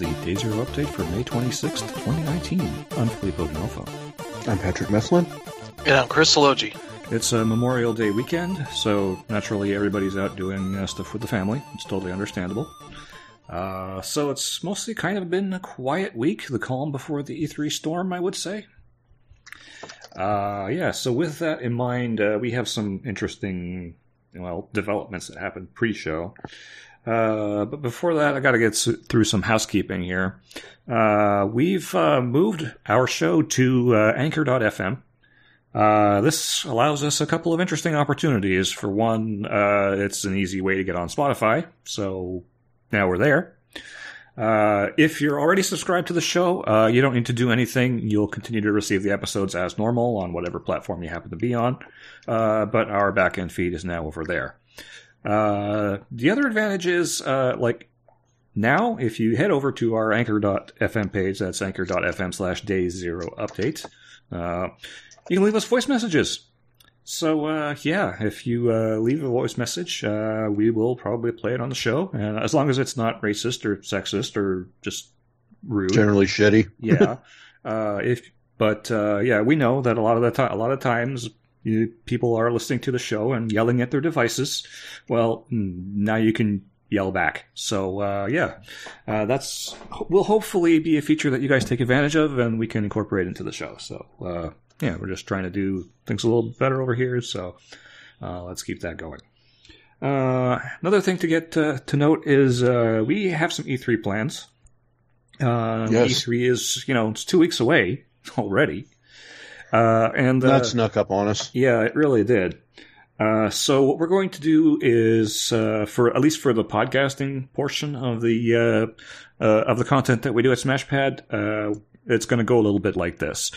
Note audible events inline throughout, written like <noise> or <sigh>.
This is the Day Zero update for May 26th, 2019. I'm Filippo D'Onofo. I'm Patrick Meslin. And I'm Chris Sologi. It's a Memorial Day weekend, so naturally everybody's out doing uh, stuff with the family. It's totally understandable. Uh, so it's mostly kind of been a quiet week, the calm before the E3 storm, I would say. Uh, yeah, so with that in mind, uh, we have some interesting, well, developments that happened pre-show. Uh, but before that, I got to get through some housekeeping here. Uh, we've uh, moved our show to uh, Anchor.fm. Uh, this allows us a couple of interesting opportunities. For one, uh, it's an easy way to get on Spotify, so now we're there. If you're already subscribed to the show, you don't need to do anything. You'll continue to receive the episodes as normal on whatever platform you happen to be on. But our backend feed is now over there. Uh, the other advantage is, uh, like, now, if you head over to our anchor.fm page, that's anchor.fm slash day zero update, uh, you can leave us voice messages. So, uh, yeah, if you uh, leave a voice message, uh, we will probably play it on the show. And as long as it's not racist or sexist or just rude. Generally shitty. yeah. <laughs> Uh, if, but, uh, yeah, we know that a lot of the time, a lot of times you, people are listening to the show and yelling at their devices. Well, now you can yell back. So uh, yeah, uh, that's will hopefully be a feature that you guys take advantage of, and we can incorporate into the show. So uh, yeah, we're just trying to do things a little better over here. So uh, let's keep that going. Uh, another thing to get to note is uh, we have some E3 plans. yes. E3 is you know it's two weeks away <laughs> already. Uh, and uh, that snuck up on us. Yeah, it really did. Uh, so what we're going to do is, uh, for at least for the podcasting portion of the uh, uh, of the content that we do at Smashpad, it's going to go a little bit like this.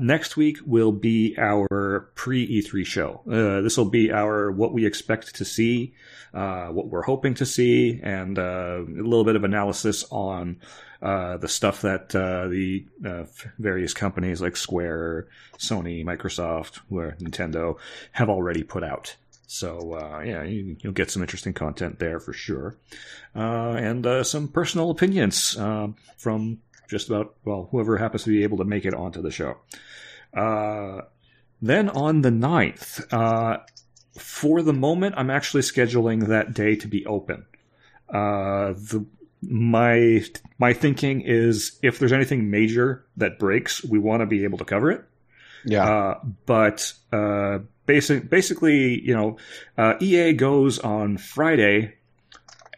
next week will be our pre E3 show. this will be our what we expect to see, what we're hoping to see, and a little bit of analysis on uh, the stuff that uh, the uh, various companies like Square, Sony, Microsoft, Nintendo have already put out. So uh, yeah, you, will get some interesting content there for sure, uh, and some personal opinions from just about well whoever happens to be able to make it onto the show. then on the 9th, for the moment, I'm actually scheduling that day to be open. Uh, the my my thinking is if there's anything major that breaks, we want to be able to cover it. Yeah. Uh, but uh, basic, basically, you know, uh, EA goes on Friday,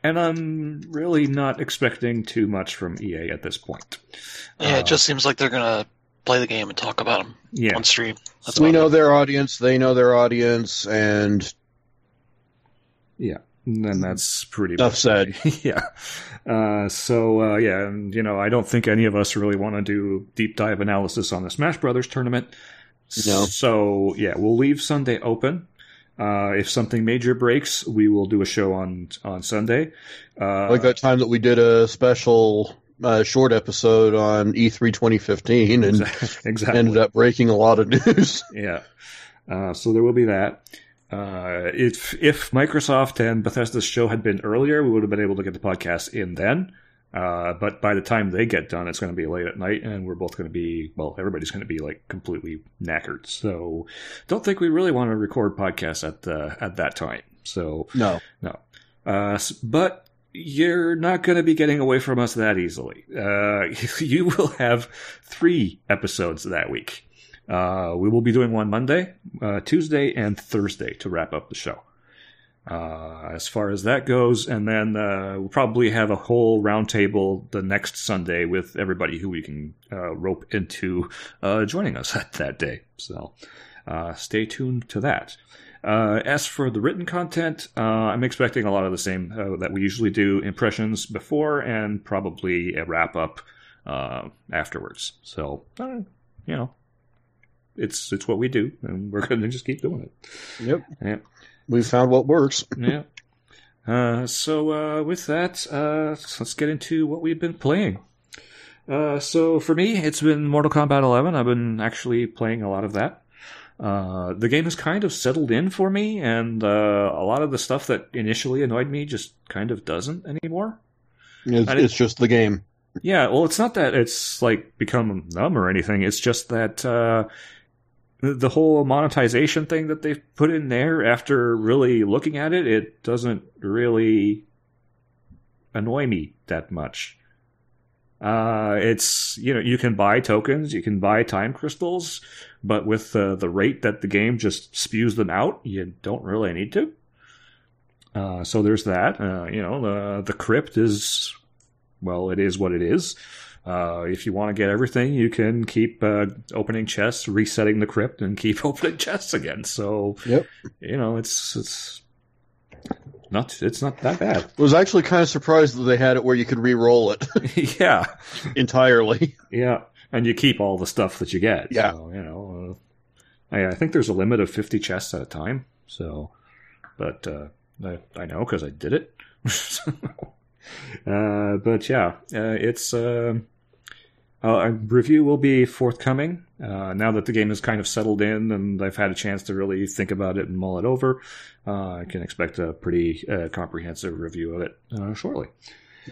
and I'm really not expecting too much from EA at this point. Yeah, it just seems like they're gonna play the game and talk about them yeah. on stream. That's we know their audience, they know their audience, and yeah, and that's pretty enough said. <laughs> yeah. Uh, so uh, yeah, and you know, I don't think any of us really want to do deep dive analysis on the Smash Brothers tournament. No. So yeah, we'll leave Sunday open. Uh, if something major breaks, we will do a show on on Sunday. Uh, like that time that we did a special uh, short episode on E3 2015 and <laughs> exactly. ended up breaking a lot of <laughs> news. yeah. Uh, so there will be that. Uh, if if Microsoft and Bethesda's show had been earlier, we would have been able to get the podcast in then. Uh, but by the time they get done, it's going to be late at night, and we're both going to be well. Everybody's going to be like completely knackered. So, don't think we really want to record podcasts at the at that time. So no, no. Uh, but you're not going to be getting away from us that easily. Uh, <laughs> you will have three episodes that week. Uh, we will be doing one Monday, uh, Tuesday, and Thursday to wrap up the show. Uh, as far as that goes, and then uh, we'll probably have a whole roundtable the next Sunday with everybody who we can uh, rope into uh, joining us <laughs> at that day. So stay tuned to that. as for the written content, I'm expecting a lot of the same that we usually do impressions before and probably a wrap up afterwards. So, you know, it's it's what we do, and we're going to just keep doing it. Yep. Yeah. We found what works. yeah. Uh, so uh, with that, uh, let's get into what we've been playing. Uh, so for me, it's been Mortal Kombat 11. I've been actually playing a lot of that. Uh, the game has kind of settled in for me, and uh, a lot of the stuff that initially annoyed me just kind of doesn't anymore. It's, it's just the game. Yeah, well, it's not that it's like become numb or anything. It's just that uh, the whole monetization thing that they've put in there. After really looking at it, it doesn't really annoy me that much. Uh, it's you know you can buy tokens, you can buy time crystals, but with uh, the rate that the game just spews them out, you don't really need to. Uh, so there's that. Uh, you know the the crypt is well, it is what it is. Uh, if you want to get everything, you can keep uh, opening chests, resetting the crypt, and keep <laughs> opening chests again. So, yep. you know, it's it's not it's not that bad. I was actually kind of surprised that they had it where you could re-roll it. <laughs> <laughs> yeah, entirely. Yeah, and you keep all the stuff that you get. Yeah, so, you know, uh, I, I, think there's a limit of fifty chests at a time. So, but uh, I, I know because I did it. uh, but yeah, uh, it's. Um, uh, a review will be forthcoming uh, now that the game is kind of settled in and I've had a chance to really think about it and mull it over. Uh, I can expect a pretty uh, comprehensive review of it uh, shortly.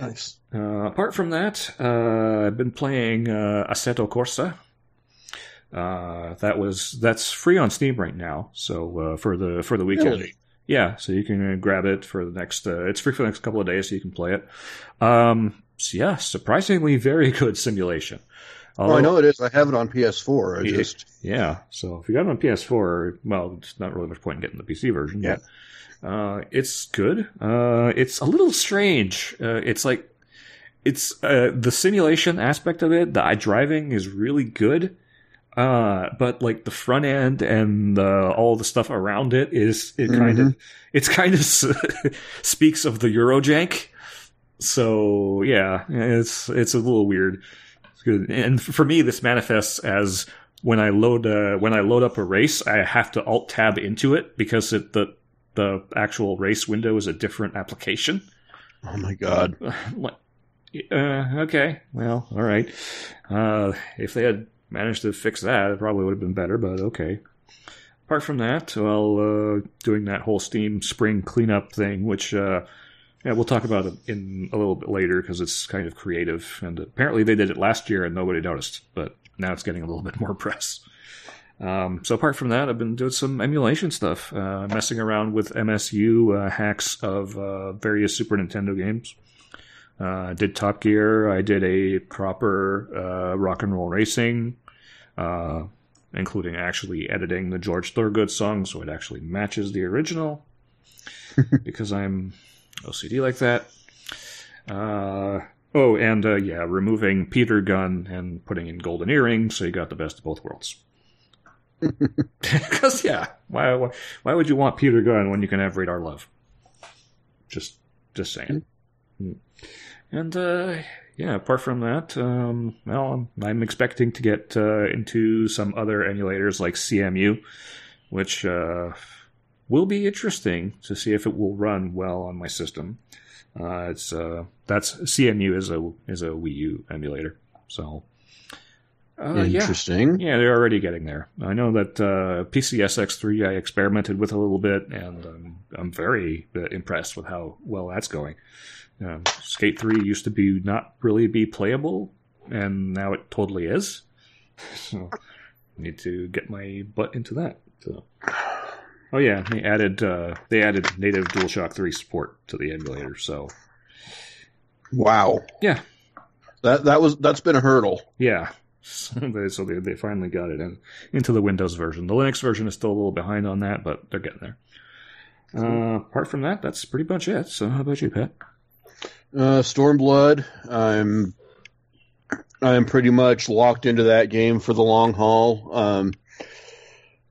Nice. Uh, apart from that, I've been playing Assetto Corsa. that was that's free on Steam right now. So for the for the weekend, really? yeah. So you can grab it for the next. it's free for the next couple of days, so you can play it. Um, yeah, surprisingly very <laughs> good simulation. Although, I know it is. I have it on PS4. I just yeah. So if you got it on PS4, well, it's not really much point in getting the PC version. Yeah. But, uh, it's good. Uh, it's a little strange. Uh, it's like it's uh, the simulation aspect of it. The driving is really good. Uh, but like the front end and all the stuff around it is it mm-hmm. kind of it's kind of <laughs> speaks of the Eurojank so yeah, it's it's a little weird. And for me, this manifests as when I load uh, when I load up a race, I have to alt tab into it because it, the the actual race window is a different application. Oh my god! Uh, okay, well, all right. Uh, if they had managed to fix that, it probably would have been better. But okay. Apart from that, well, uh, doing that whole Steam Spring cleanup thing, which uh, yeah, we'll talk about it in a little bit later because it's kind of creative. And apparently they did it last year and nobody noticed, but now it's getting a little <laughs> bit more press. Um, so apart from that, I've been doing some emulation stuff, uh, messing around with MSU uh, hacks of uh, various Super Nintendo games. Uh, I did Top Gear. I did a proper uh, rock and roll racing, uh, including actually editing the George Thorogood song so it actually matches the original. <laughs> because I'm OCD like that. Uh, oh, and uh, yeah, removing Peter Gunn and putting in golden earrings, so you got the best of both worlds. <laughs> Because yeah, why, why, why would you want Peter Gunn when you can have Radar Love? Just just saying. Mm. And uh, yeah, apart from that, um, well, I'm, I'm, expecting to get uh, into some other emulators like Cemu, which uh, will be interesting to see if it will run well on my system. Uh, it's uh, that's Cemu is a is a Wii U emulator, so uh, interesting. Yeah. yeah. they're already getting there. I know that uh, PCSX3 I experimented with a little bit, and um, I'm very uh, impressed with how well that's going. Um, Skate 3 used to be not really be playable, and now it totally is. <laughs> So, I need to get my butt into that. So. Oh yeah, they added uh, they added native DualShock Three support to the emulator. So, wow, yeah, that that was that's been a hurdle. Yeah, so <laughs> they so they, they finally got it in, into the Windows version. The Linux version is still a little behind on that, but they're getting there. Uh, apart from that, that's pretty much it. So, how about you, Pat? Uh, Stormblood. I'm I'm pretty much locked into that game for the long haul. Um,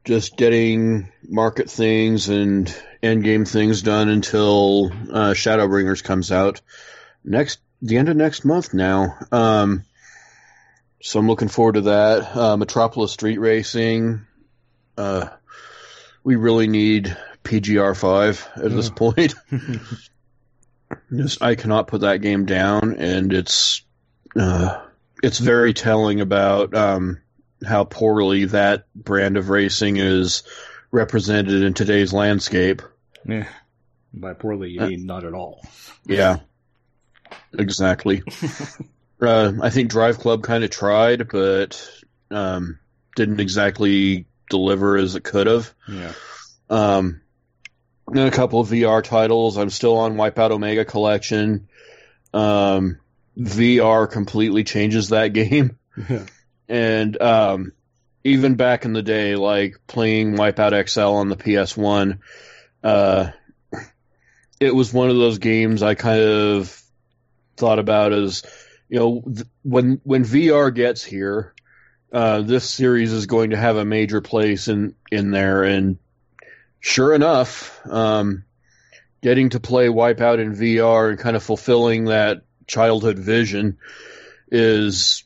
just getting market things and end game things done until uh, Shadowbringers comes out next the end of next month now. Um, so I'm looking forward to that. Uh, Metropolis Street Racing. Uh, we really need PGR five at this point. <laughs> <laughs> Just I cannot put that game down, and it's uh, it's very telling about um, how poorly that brand of racing is represented in today's landscape. Yeah. By poorly, you uh, mean not at all. Yeah. exactly. <laughs> uh, I think Drive Club kind of tried, but um, didn't exactly deliver as it could have. Yeah. Um, and a couple of VR titles. I'm still on Wipeout Omega Collection. Um, VR completely changes that <laughs> game. And um, even back in the day, like playing Wipeout XL on the PS1, uh, it was one of those games I kind of thought about as, you know, th- when when VR gets here, uh, this series is going to have a major place in in there. And sure enough, um, getting to play Wipeout in VR and kind of fulfilling that childhood vision is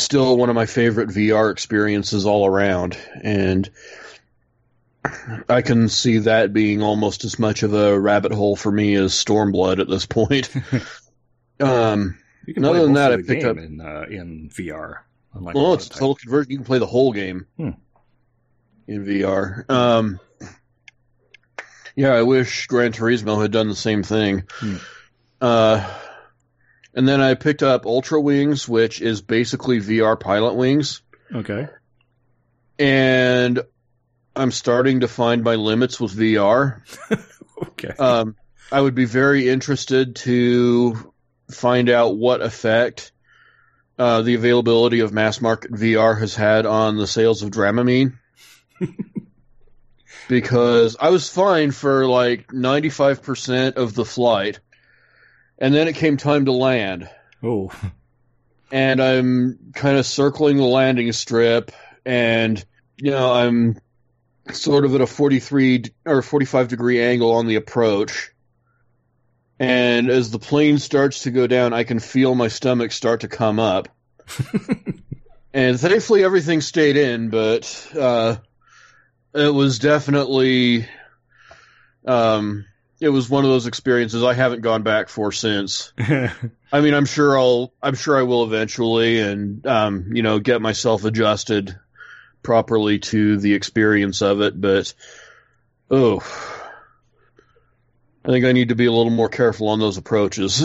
still one of my favorite VR experiences all around, and I can see that being almost as much of a rabbit hole for me as Stormblood at this point. <laughs> um, You can Other play than that, I picked up- in uh, in VR. Unlike well, it's total conversion. You can play the whole game Hmm. in VR. Um, yeah, I wish Gran Turismo had done the same thing. Hmm. Uh, and then I picked up Ultra Wings, which is basically VR Pilot Wings. Okay. and I'm starting to find my limits with VR. <laughs> Okay. Um, I would be very interested to find out what effect uh, the availability of mass market VR has had on the sales of Dramamine. <laughs> because I was fine for like 95% of the flight, and then it came time to land oh. and I'm kind of circling the landing strip, and you know I'm sort of at a 43 or 45 degree angle on the approach. And as the plane starts to go down, I can feel my stomach start to come up. <laughs> and thankfully, everything stayed in, but uh, it was definitely um, it was one of those experiences I haven't gone back for since. <laughs> I mean, I'm sure I'll, I'm sure I will eventually, and um, you know, get myself adjusted properly to the experience of it. But oh, I think I need to be a little more careful on those approaches.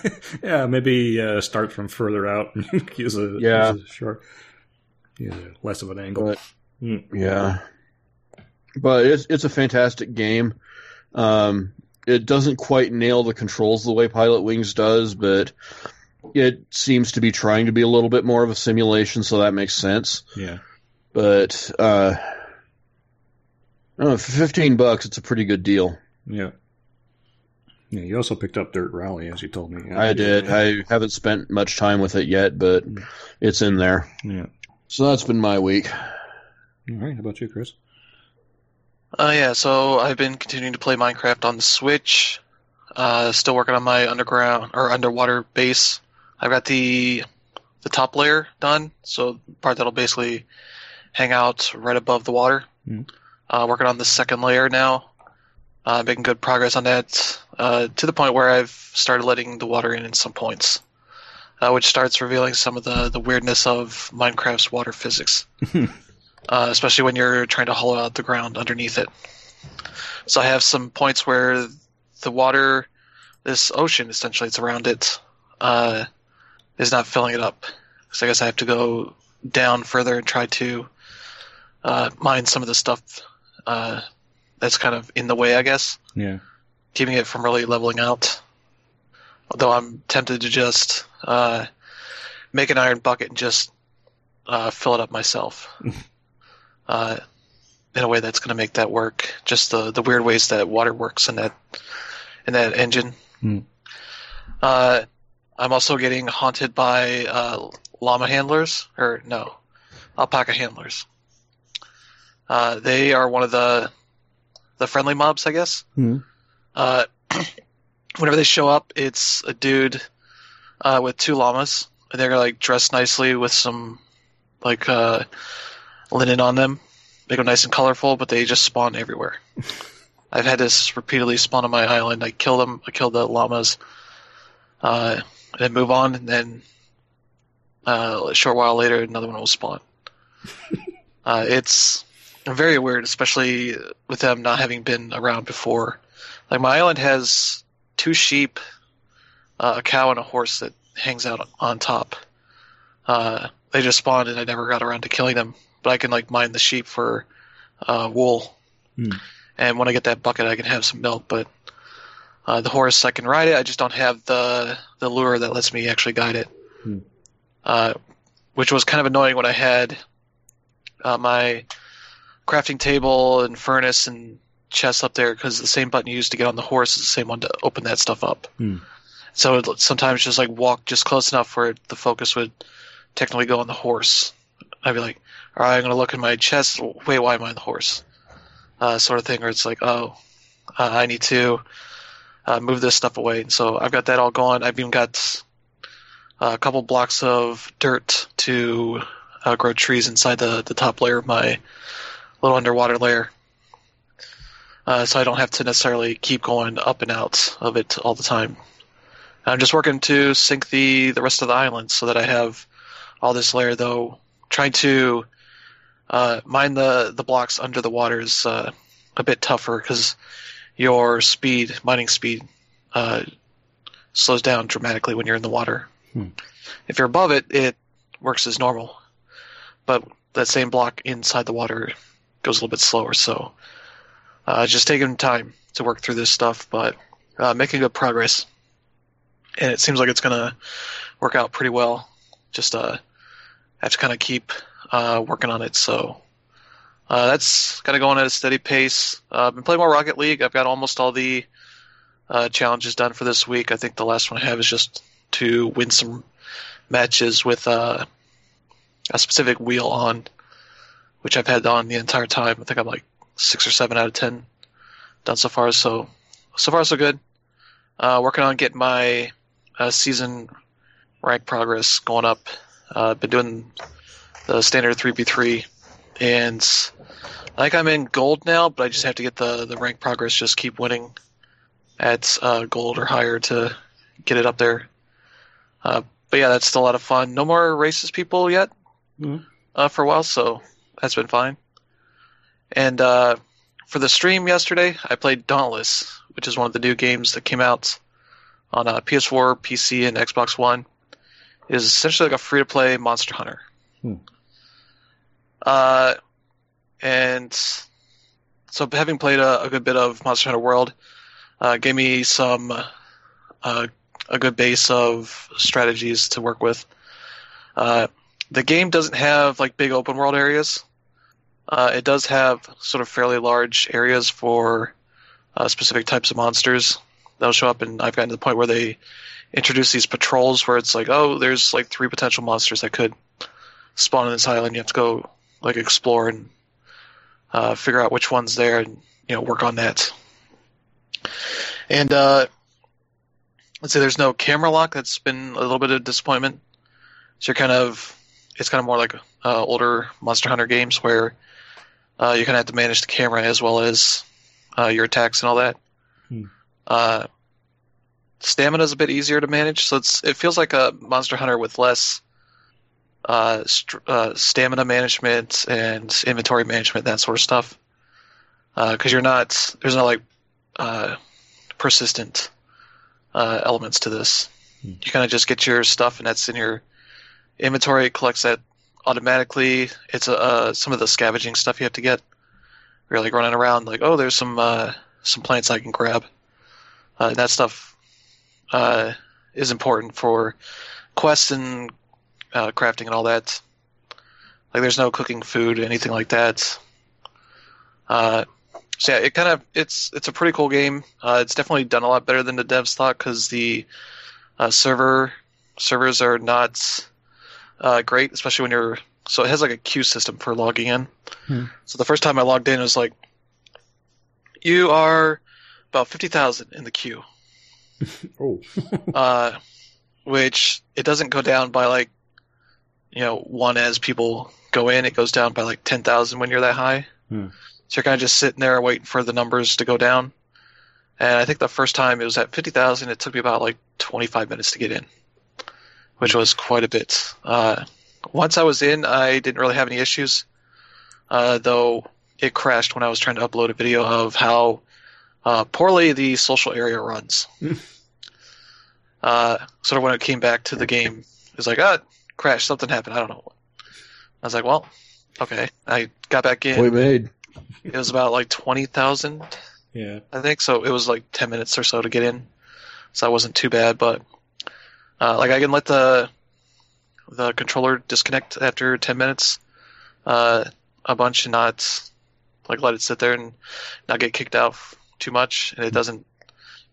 <laughs> yeah, maybe uh, start from further out and <laughs> use a Yeah. use a short, use a less of an angle. But- Hmm. yeah, but it's it's a fantastic game. Um, it doesn't quite nail the controls the way Pilot Wings does, but it seems to be trying to be a little bit more of a simulation, so that makes sense. Yeah. but uh, know, for fifteen bucks, it's a pretty good deal. Yeah. Yeah. You also picked up Dirt Rally, as you told me. I did. I haven't spent much time with it yet, but it's in there. Yeah. So that's been my week. All right. How about you, Chris? Uh, yeah, so I've been continuing to play Minecraft on the Switch. Uh, still working on my underground or underwater base. I've got the the top layer done, so part that'll basically hang out right above the water. Mhm. Uh, working on the second layer now. Uh, making good progress on that uh, to the point where I've started letting the water in in some points, uh, which starts revealing some of the, the weirdness of Minecraft's water physics <laughs> uh, especially when you're trying to hollow out the ground underneath it. So I have some points where the water, this ocean essentially, it's around it, uh, is not filling it up. So I guess I have to go down further and try to uh, mine some of the stuff uh, that's kind of in the way, I guess, Yeah. keeping it from really leveling out. Although I'm tempted to just uh, make an iron bucket and just uh, fill it up myself. <laughs> uh, in a way that's going to make that work. Just the the weird ways that water works in that in that engine. Hmm. Uh, I'm also getting haunted by uh, llama handlers, or no, alpaca handlers. Uh, they are one of the the friendly mobs, I guess. Hmm. Uh, <clears throat> whenever they show up, it's a dude uh, with two llamas, and they're like dressed nicely with some like uh, linen on them. Make them nice and colorful, but they just spawn everywhere. <laughs> I've had this repeatedly spawn on my island. I kill them. I kill the llamas, uh, and then move on, and then uh, a short while later, another one will spawn. <laughs> uh, it's very weird, especially with them not having been around before. Like my island has two sheep, uh, a cow and a horse that hangs out on top. Uh, they just spawned and I never got around to killing them, but I can like mine the sheep for uh, wool. Hmm. And when I get that bucket, I can have some milk. But uh, the horse, I can ride it. I just don't have the the lure that lets me actually guide it. Hmm. Uh, which was kind of annoying when I had uh, my crafting table and furnace and chest up there because the same button you use to get on the horse is the same one to open that stuff up. Hmm. So it, sometimes just like walk just close enough where the focus would technically go on the horse. I'd be like, right, I'm going to look in my chest. Wait, why am I on the horse? Uh, sort of thing, where it's like, oh, uh, I need to uh, move this stuff away. And so I've got that all going. I've even got uh, a couple blocks of dirt to uh, grow trees inside the, the top layer of my little underwater layer. Uh, so I don't have to necessarily keep going up and out of it all the time. I'm just working to sink the, the rest of the island so that I have all this layer, though trying to uh, mine the, the blocks under the water is uh, a bit tougher because your speed, mining speed, uh, slows down dramatically when you're in the water. Hmm. If you're above it, it works as normal, but that same block inside the water goes a little bit slower. So, uh, just taking time to work through this stuff, but uh, making good progress, and it seems like it's gonna work out pretty well. Just uh, have to kind of keep uh, working on it. So uh, that's kind of going at a steady pace. Uh, I've been playing more Rocket League. I've got almost all the uh, challenges done for this week. I think the last one I have is just to win some matches with uh, a specific wheel on, which I've had on the entire time. I think I'm like six or seven out of ten done so far. So so far so good. Uh, working on getting my uh, season rank progress going up. Uh, been doing the standard 3v3, and I think I'm in gold now, but I just have to get the, the rank progress, just keep winning at uh, gold or higher to get it up there. Uh, but yeah, that's still a lot of fun. No more racist people yet Mhm. uh, for a while, so that's been fine. And uh, for the stream yesterday, I played Dauntless, which is one of the new games that came out on uh, PS4, PC, and Xbox One. It is essentially like a free to play Monster Hunter. Hmm. Uh, and so having played a, a good bit of Monster Hunter World, uh, gave me some uh, a good base of strategies to work with. Uh, the game doesn't have like big open world areas. Uh, it does have sort of fairly large areas for uh, specific types of monsters that'll show up, and I've gotten to the point where they introduce these patrols where it's like, oh, there's like three potential monsters that could spawn on this island. You have to go like explore and uh, figure out which one's there, and you know work on that. And uh, let's say there's no camera lock. That's been a little bit of disappointment. So you're kind of it's kind of more like uh, older Monster Hunter games where uh, you kind of have to manage the camera as well as uh, your attacks and all that. Hmm. Uh, stamina is a bit easier to manage, so it's it feels like a Monster Hunter with less uh, st- uh, stamina management and inventory management, that sort of stuff. Because you're not there's no like uh, persistent uh, elements to this. Hmm. You kind of just get your stuff, and that's in your inventory. It collects that automatically. It's uh, some of the scavenging stuff you have to get. You're like running around, like, oh, there's some uh, some plants I can grab. Uh, that stuff uh, is important for quests and uh, crafting and all that. Like, there's no cooking food, anything like that. Uh, so yeah, it kind of it's it's a pretty cool game. Uh, it's definitely done a lot better than the devs thought because the uh, server servers are not uh, great, especially when you're. So it has like a queue system for logging in. Hmm. So the first time I logged in, it was like, you are about fifty thousand in the queue, <laughs> Oh. uh, which it doesn't go down by like, you know, one as people go in. It goes down by like ten thousand when you're that high. Hmm. So you're kind of just sitting there waiting for the numbers to go down. And I think the first time it was at 50,000, it took me about like 25 minutes to get in, which was quite a bit. Uh, once I was in, I didn't really have any issues, uh, though it crashed when I was trying to upload a video of how uh, poorly the social area runs. uh, sort of when it came back to the game, it was like, ah, crash, something happened. I don't know. I was like, well, okay. I got back in. We made. It was about like twenty thousand, Yeah. I think. So it was like ten minutes or so to get in. So that wasn't too bad, but uh, like I can let the the controller disconnect after ten minutes, uh, a bunch and not like let it sit there and not get kicked out too much, and it doesn't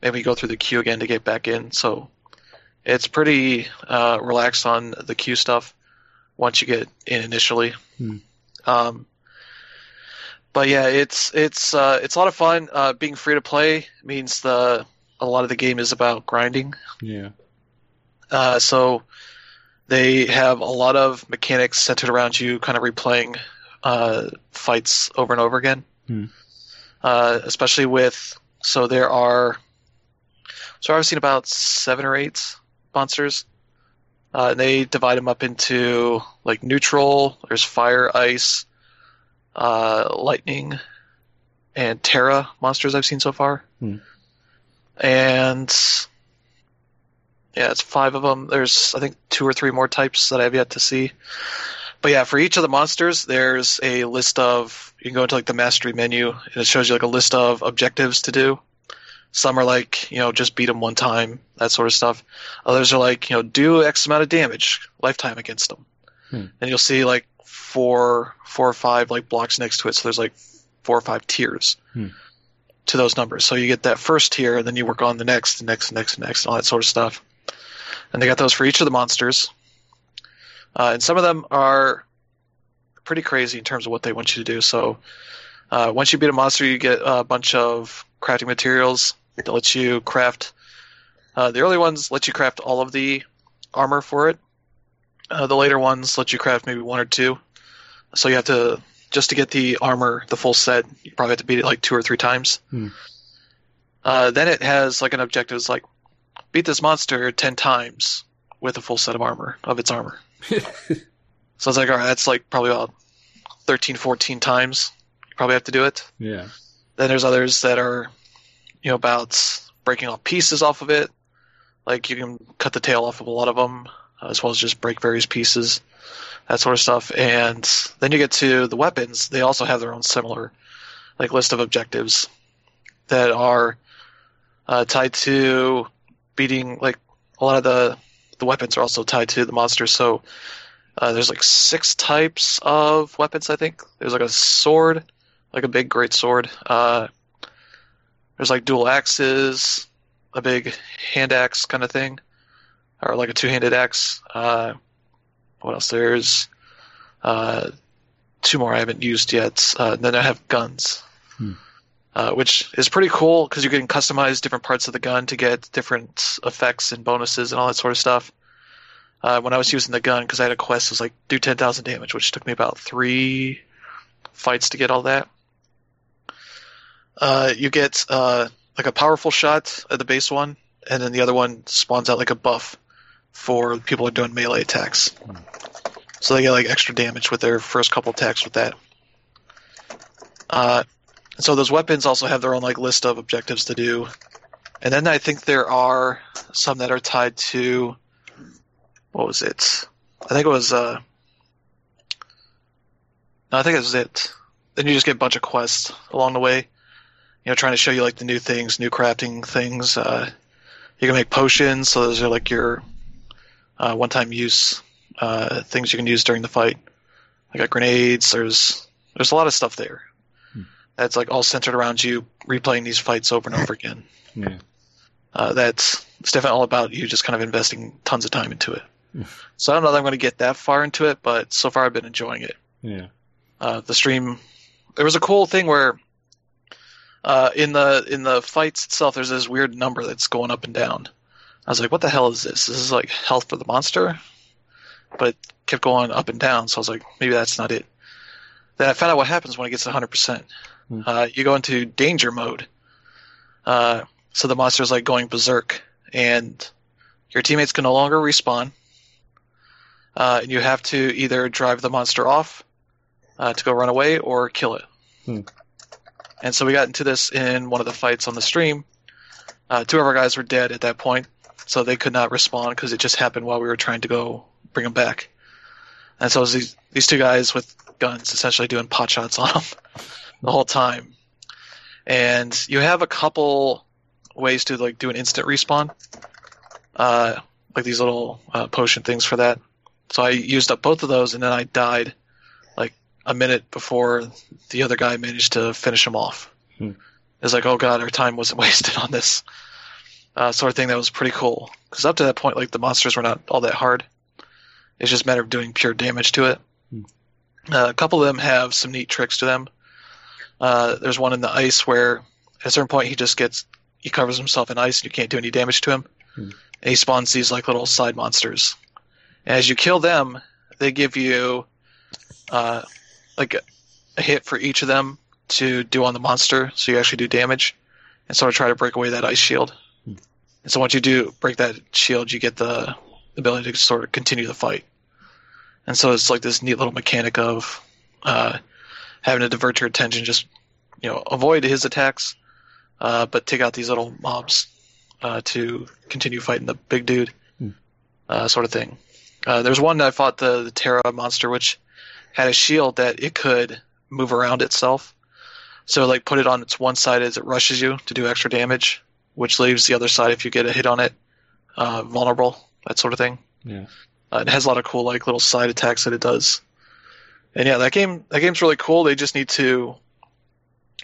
Maybe go through the queue again to get back in. So it's pretty uh, relaxed on the queue stuff once you get in initially. Hmm. Um, but yeah, it's it's uh, it's a lot of fun. Uh, being free to play means the a lot of the game is about grinding. Yeah. Uh, so they have a lot of mechanics centered around you, kind of replaying uh, fights over and over again. Hmm. Uh, especially with so there are so I've seen about seven or eight monsters. Uh, and they divide them up into like neutral. There's fire, ice, uh, lightning, and terra monsters I've seen so far. Hmm. And yeah, it's five of them. There's I think two or three more types that I've yet to see. But yeah, for each of the monsters, there's a list of you can go into like the mastery menu and it shows you like a list of objectives to do. Some are like you know just beat them one time, that sort of stuff. Others are like you know do X amount of damage lifetime against them, Hmm. and you'll see like four four or five like blocks next to it. So there's like four or five tiers Hmm. to those numbers. So you get that first tier, and then you work on the next, the next, the next, the next, and all that sort of stuff. And they got those for each of the monsters. Uh, and some of them are pretty crazy in terms of what they want you to do. So uh, once you beat a monster, you get a bunch of crafting materials that let you craft. Uh, the early ones let you craft all of the armor for it. Uh, the later ones let you craft maybe one or two. So you have to just to get the armor, the full set. You probably have to beat it like two or three times. Hmm. Uh, then it has like an objective. It's like beat this monster ten times with a full set of armor of its armor. <laughs> so it's like, all right, that's like probably about 13, 14 times. You probably have to do it. Yeah. Then there's others that are, you know, about breaking off pieces off of it. Like you can cut the tail off of a lot of them, as well as just break various pieces, that sort of stuff. And then you get to the weapons. They also have their own similar, like list of objectives that are uh, tied to beating. Like a lot of the the weapons are also tied to the monsters. So uh, there's like six types of weapons. I think there's like a sword, like a big great sword. Uh, there's like dual axes, a big hand axe kind of thing, or like a two-handed axe. Uh, what else? There's uh, two more I haven't used yet. Uh, then I have guns, Hmm. uh, which is pretty cool because you can customize different parts of the gun to get different effects and bonuses and all that sort of stuff. Uh, when I was using the gun, because I had a quest, it was like do 10,000 damage, which took me about three fights to get all that. Uh, you get uh, like a powerful shot at the base one, and then the other one spawns out like a buff for people who are doing melee attacks. So they get like extra damage with their first couple attacks with that. Uh, so those weapons also have their own like list of objectives to do, and then I think there are some that are tied to what was it? I think it was uh, no, I think it was it. Then you just get a bunch of quests along the way you know, trying to show you like the new things, new crafting things. Uh, you can make potions, so those are like your uh, one-time use uh, things you can use during the fight. I got grenades. There's there's a lot of stuff there. Hmm. That's like all centered around you replaying these fights over and over again. <laughs> Yeah. Uh, that's it's definitely all about you just kind of investing tons of time into it. So I don't know that I'm going to get that far into it, but so far I've been enjoying it Yeah. uh, the stream. There was a cool thing where uh, in the in the fights itself, there's this weird number that's going up and down. I was like, "What the hell is this? This is like health for the monster," but it kept going up and down. So I was like, "Maybe that's not it." Then I found out what happens when it gets 100. percent Hmm. uh, You go into danger mode. Uh, so the monster is like going berserk, and your teammates can no longer respawn. Uh, and you have to either drive the monster off uh, to go run away or kill it. Hmm. And so we got into this in one of the fights on the stream. Uh, two of our guys were dead at that point. so they could not respond because it just happened while we were trying to go bring them back. And so it was these these two guys with guns essentially doing pot shots on them <laughs> the whole time. And you have a couple ways to like do an instant respawn, uh, like these little uh, potion things for that. So I used up both of those, and then I died a minute before the other guy managed to finish him off. Hmm. It's like, oh god, our time wasn't <laughs> wasted on this uh, sort of thing. That was pretty cool because up to that point, like the monsters were not all that hard. It's just a matter of doing pure damage to it. Hmm. Uh, a couple of them have some neat tricks to them. Uh, there's one in the ice where at a certain point he just gets he covers himself in ice and you can't do any damage to him. Hmm. And he spawns these like little side monsters. And as you kill them, they give you uh, like a, hit for each of them to do on the monster, so you actually do damage, and sort of try to break away that ice shield. Hmm. And so once you do break that shield, you get the ability to sort of continue the fight. And so it's like this neat little mechanic of uh, having to divert your attention, just you know, avoid his attacks, uh, but take out these little mobs uh, to continue fighting the big dude, Hmm. uh, sort of thing. Uh, there's one I fought the, the Terra monster, which had a shield that it could move around itself. So like put it on its one side as it rushes you to do extra damage, which leaves the other side if you get a hit on it uh, vulnerable, that sort of thing. Yeah. Uh, it has a lot of cool like little side attacks that it does. And yeah, that game that game's really cool. They just need to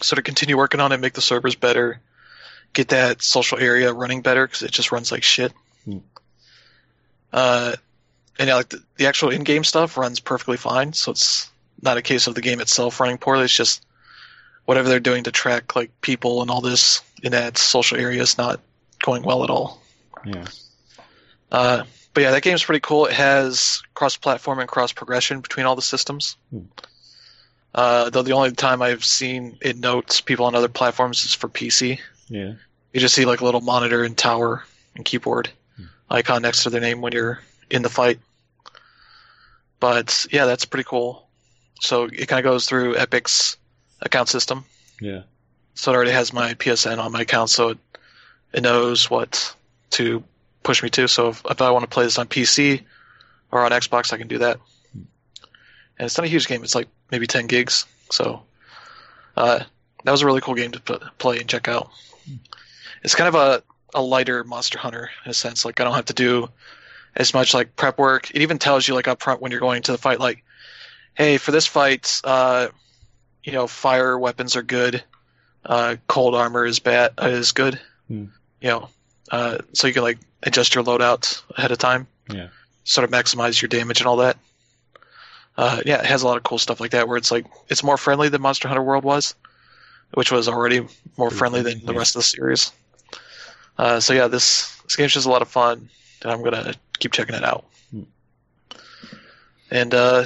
sort of continue working on it, make the servers better, get that social area running better because it just runs like shit. Hmm. Uh, and yeah, like the, the actual in-game stuff runs perfectly fine. So it's not a case of the game itself running poorly. It's just whatever they're doing to track like people and all this in that social area is not going well at all. Yeah. Uh, but yeah, that game's pretty cool. It has cross-platform and cross-progression between all the systems. Hmm. Uh, though the only time I've seen it notes people on other platforms is for PC. Yeah. You just see like a little monitor and tower and keyboard Hmm. icon next to their name when you're in the fight. But yeah, that's pretty cool. So it kind of goes through Epic's account system. Yeah. So it already has my PSN on my account, so it, it knows what to push me to. So if, if I want to play this on PC or on Xbox, I can do that. And it's not a huge game; it's like maybe 10 gigs. So uh, that was a really cool game to play and check out. It's kind of a, a lighter Monster Hunter in a sense. Like I don't have to do as much like prep work. It even tells you like up front when you're going to the fight, like, hey, for this fight, uh, you know, fire weapons are good. Uh, cold armor is bad uh, is good. Hmm. You know, uh, so you can like adjust your loadout ahead of time. Yeah. Sort of maximize your damage and all that. Uh, yeah, it has a lot of cool stuff like that where it's like it's more friendly than Monster Hunter World was, which was already more friendly than the yeah. rest of the series. Uh, so yeah, this this game's just a lot of fun, and I'm gonna keep checking it out. Hmm. And uh,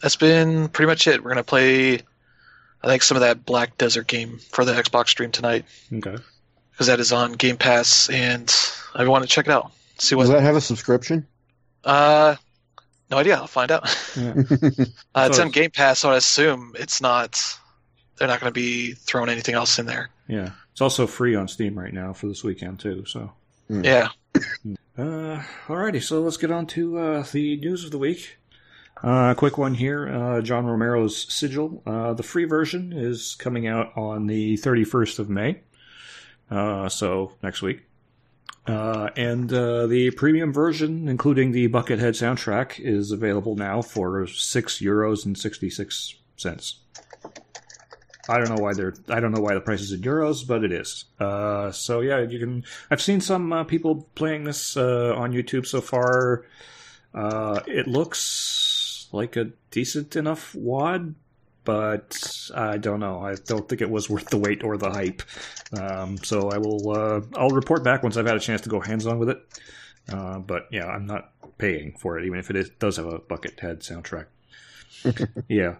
that's been pretty much it. We're gonna play, I think, some of that Black Desert game for the Xbox stream tonight Okay. because that is on Game Pass, and I want to check it out. See what. Does that have a subscription? Uh, no idea. I'll find out. Yeah. <laughs> Uh, it's on Game Pass, so I assume it's not. They're not going to be throwing anything else in there. Yeah. It's also free on Steam right now for this weekend too. So. Yeah. Uh, alrighty, so let's get on to uh, the news of the week. Uh, quick one here uh, John Romero's Sigil. Uh, the free version is coming out on the 31st of May, uh, so next week. Uh, and uh, the premium version, including the Buckethead soundtrack, is available now for six euros and sixty six cents. I don't know why they're. I don't know why the price is in euros, but it is. Uh, so yeah, you can. I've seen some uh, people playing this uh, on YouTube so far. Uh, it looks like a decent enough wad, but I don't know. I don't think it was worth the wait or the hype. Um, so I will. Uh, I'll report back once I've had a chance to go hands on with it. Uh, but yeah, I'm not paying for it, even if it is, does have a Buckethead soundtrack. <laughs> yeah.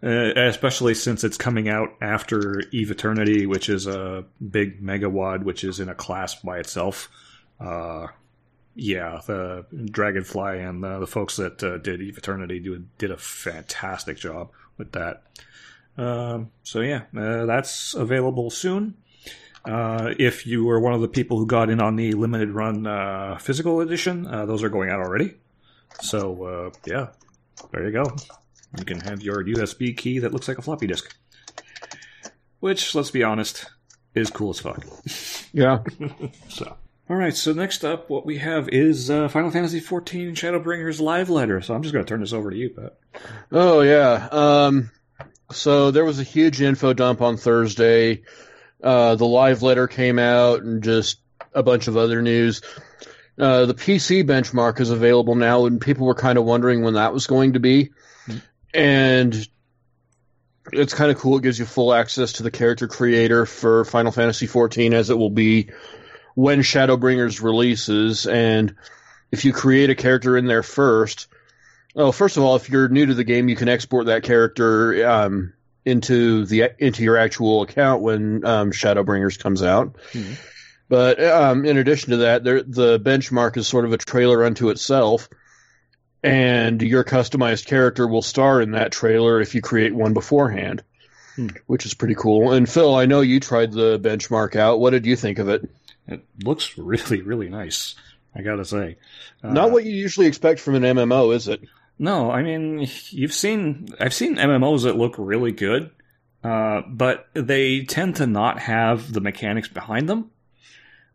Uh, especially since it's coming out after Eviternity, which is a big megawad, which is in a class by itself. Uh, yeah, the Dragonfly and uh, the folks that uh, did Eviternity do, did a fantastic job with that. Um, so yeah, uh, that's available soon. Uh, if you were one of the people who got in on the limited run physical edition, those are going out already. So yeah, there you go. You can have your USB key that looks like a floppy disk, which, let's be honest, is cool as fuck. Yeah. <laughs> So. All right, so next up, what we have is uh, Final Fantasy XIV Shadowbringers live letter. So I'm just going to turn this over to you, Pat. Oh yeah. Um, so there was a huge info dump on Thursday. Uh, the live letter came out, and just a bunch of other news. Uh, the PC benchmark is available now, and people were kind of wondering when that was going to be. And it's kind of cool. It gives you full access to the character creator for Final Fantasy XIV, as it will be when Shadowbringers releases. And if you create a character in there first, well, first of all, if you're new to the game, you can export that character um, into the into your actual account when um, Shadowbringers comes out. Mhm. But um, in addition to that, there, the benchmark is sort of a trailer unto itself, and your customized character will star in that trailer if you create one beforehand, Hmm. which is pretty cool. And Phil, I know you tried the benchmark out. What did you think of it? It looks really, really nice. I gotta say. Uh, Not what you usually expect from an MMO, is it? No, I mean you've seen I've seen MMOs that look really good, uh, but they tend to not have the mechanics behind them.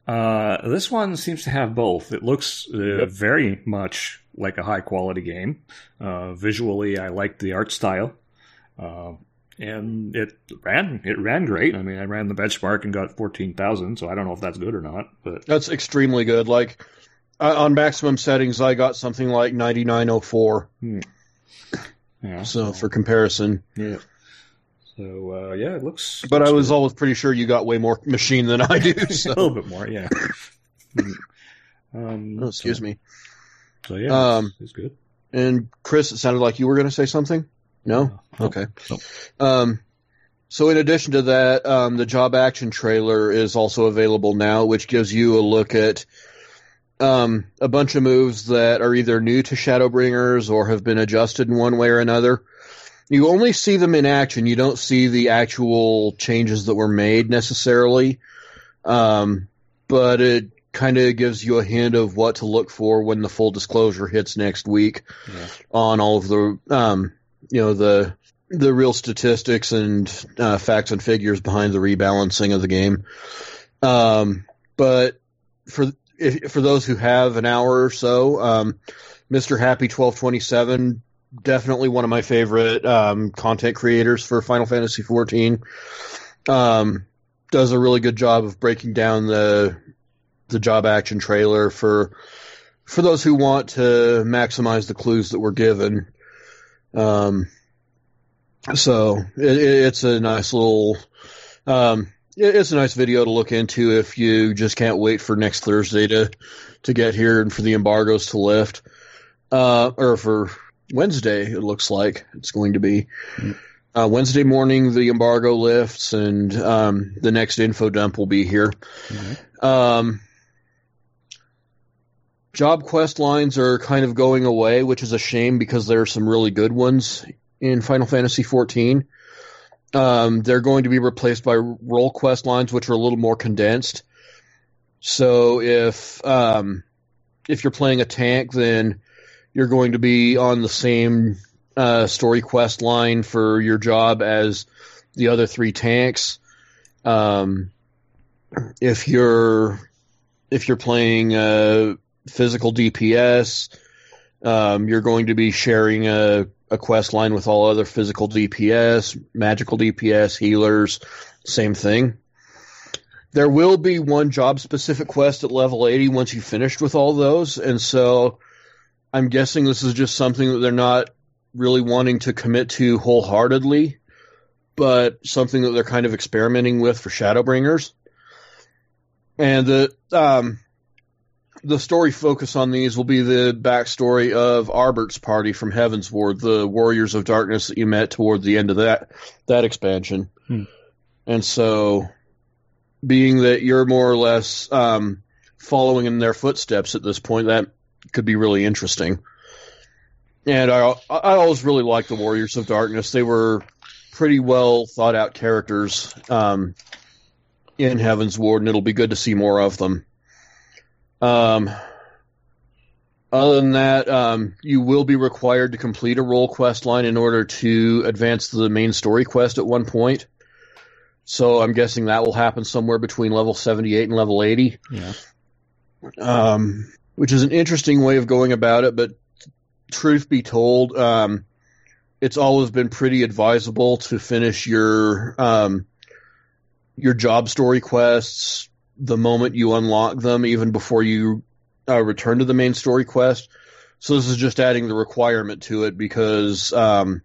Uh, this one seems to have both. It looks uh, very much like a high quality game. Uh, visually, I liked the art style, uh, and it ran it ran great. I mean, I ran the benchmark and got fourteen thousand, so I don't know if that's good or not, but That's extremely good. Like uh, on maximum settings, I got something like 9904. yeah. So for comparison, yeah. So uh, yeah, it looks. but I was good. always pretty sure you got way more machine than I do. <laughs> a little bit more, yeah. Um, oh, excuse me. So yeah, Um, it's, good. And Chris, it sounded like you were going to say something. No. No. Okay. No. Um, so in addition to that, um, the job action trailer is also available now, which gives you a look at um, a bunch of moves that are either new to Shadowbringers or have been adjusted in one way or another. You only see them in action. You don't see the actual changes that were made necessarily. Um, but it kind of gives you a hint of what to look for when the full disclosure hits next week Yeah. on all of the um, you know the the real statistics and uh, facts and figures behind the rebalancing of the game. Um, but for if, for those who have an hour or so, um, Mr. Happy twelve twenty seven definitely one of my favorite um, content creators for Final Fantasy fourteen. Um, does a really good job of breaking down the the job action trailer for for those who want to maximize the clues that were given. Um, so it, it's a nice little, um, it- it's a nice video to look into if you just can't wait for next Thursday to to get here and for the embargoes to lift, uh, or for Wednesday. It looks like it's going to be. Uh, Wednesday morning, the embargo lifts, and um, the next info dump will be here. Um, job quest lines are kind of going away, which is a shame because there are some really good ones in Final Fantasy XIV. Um, they're going to be replaced by role quest lines, which are a little more condensed. So if um, if you're playing a tank, then you're going to be on the same uh, story quest line for your job as the other three tanks. Um, if you're if you're playing uh, physical DPS, um, you're going to be sharing a, a quest line with all other physical DPS, magical DPS, healers, same thing. There will be one job specific quest at level 80 once you've finished with all those, and so I'm guessing this is just something that they're not really wanting to commit to wholeheartedly, but something that they're kind of experimenting with for Shadowbringers. And the um, the story focus on these will be the backstory of Arbert's party from Heavensward, the Warriors of Darkness that you met toward the end of that that expansion. Hmm. And so, being that you're more or less um, following in their footsteps at this point, that could be really interesting. And I I always really liked the Warriors of Darkness. They were pretty well thought out characters. Um, in Heavensward, and it'll be good to see more of them. Um, other than that, um, you will be required to complete a role quest line in order to advance the main story quest at one point. So I'm guessing that will happen somewhere between level 78 and level 80. Yeah. Um, which is an interesting way of going about it, but truth be told, um, it's always been pretty advisable to finish your um, your job story quests the moment you unlock them, even before you uh, return to the main story quest. So this is just adding the requirement to it because um,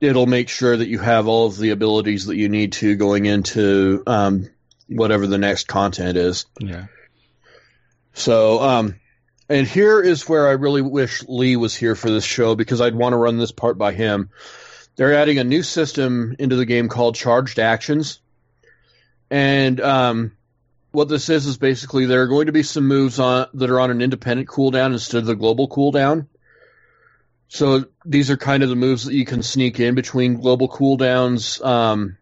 it'll make sure that you have all of the abilities that you need to going into um, whatever the next content is. Yeah. So, um, and here is where I really wish Lee was here for this show because I'd want to run this part by him. They're adding a new system into the game called Charged Actions. And um, what this is is basically there are going to be some moves on that are on an independent cooldown instead of the global cooldown. So these are kind of the moves that you can sneak in between global cooldowns um,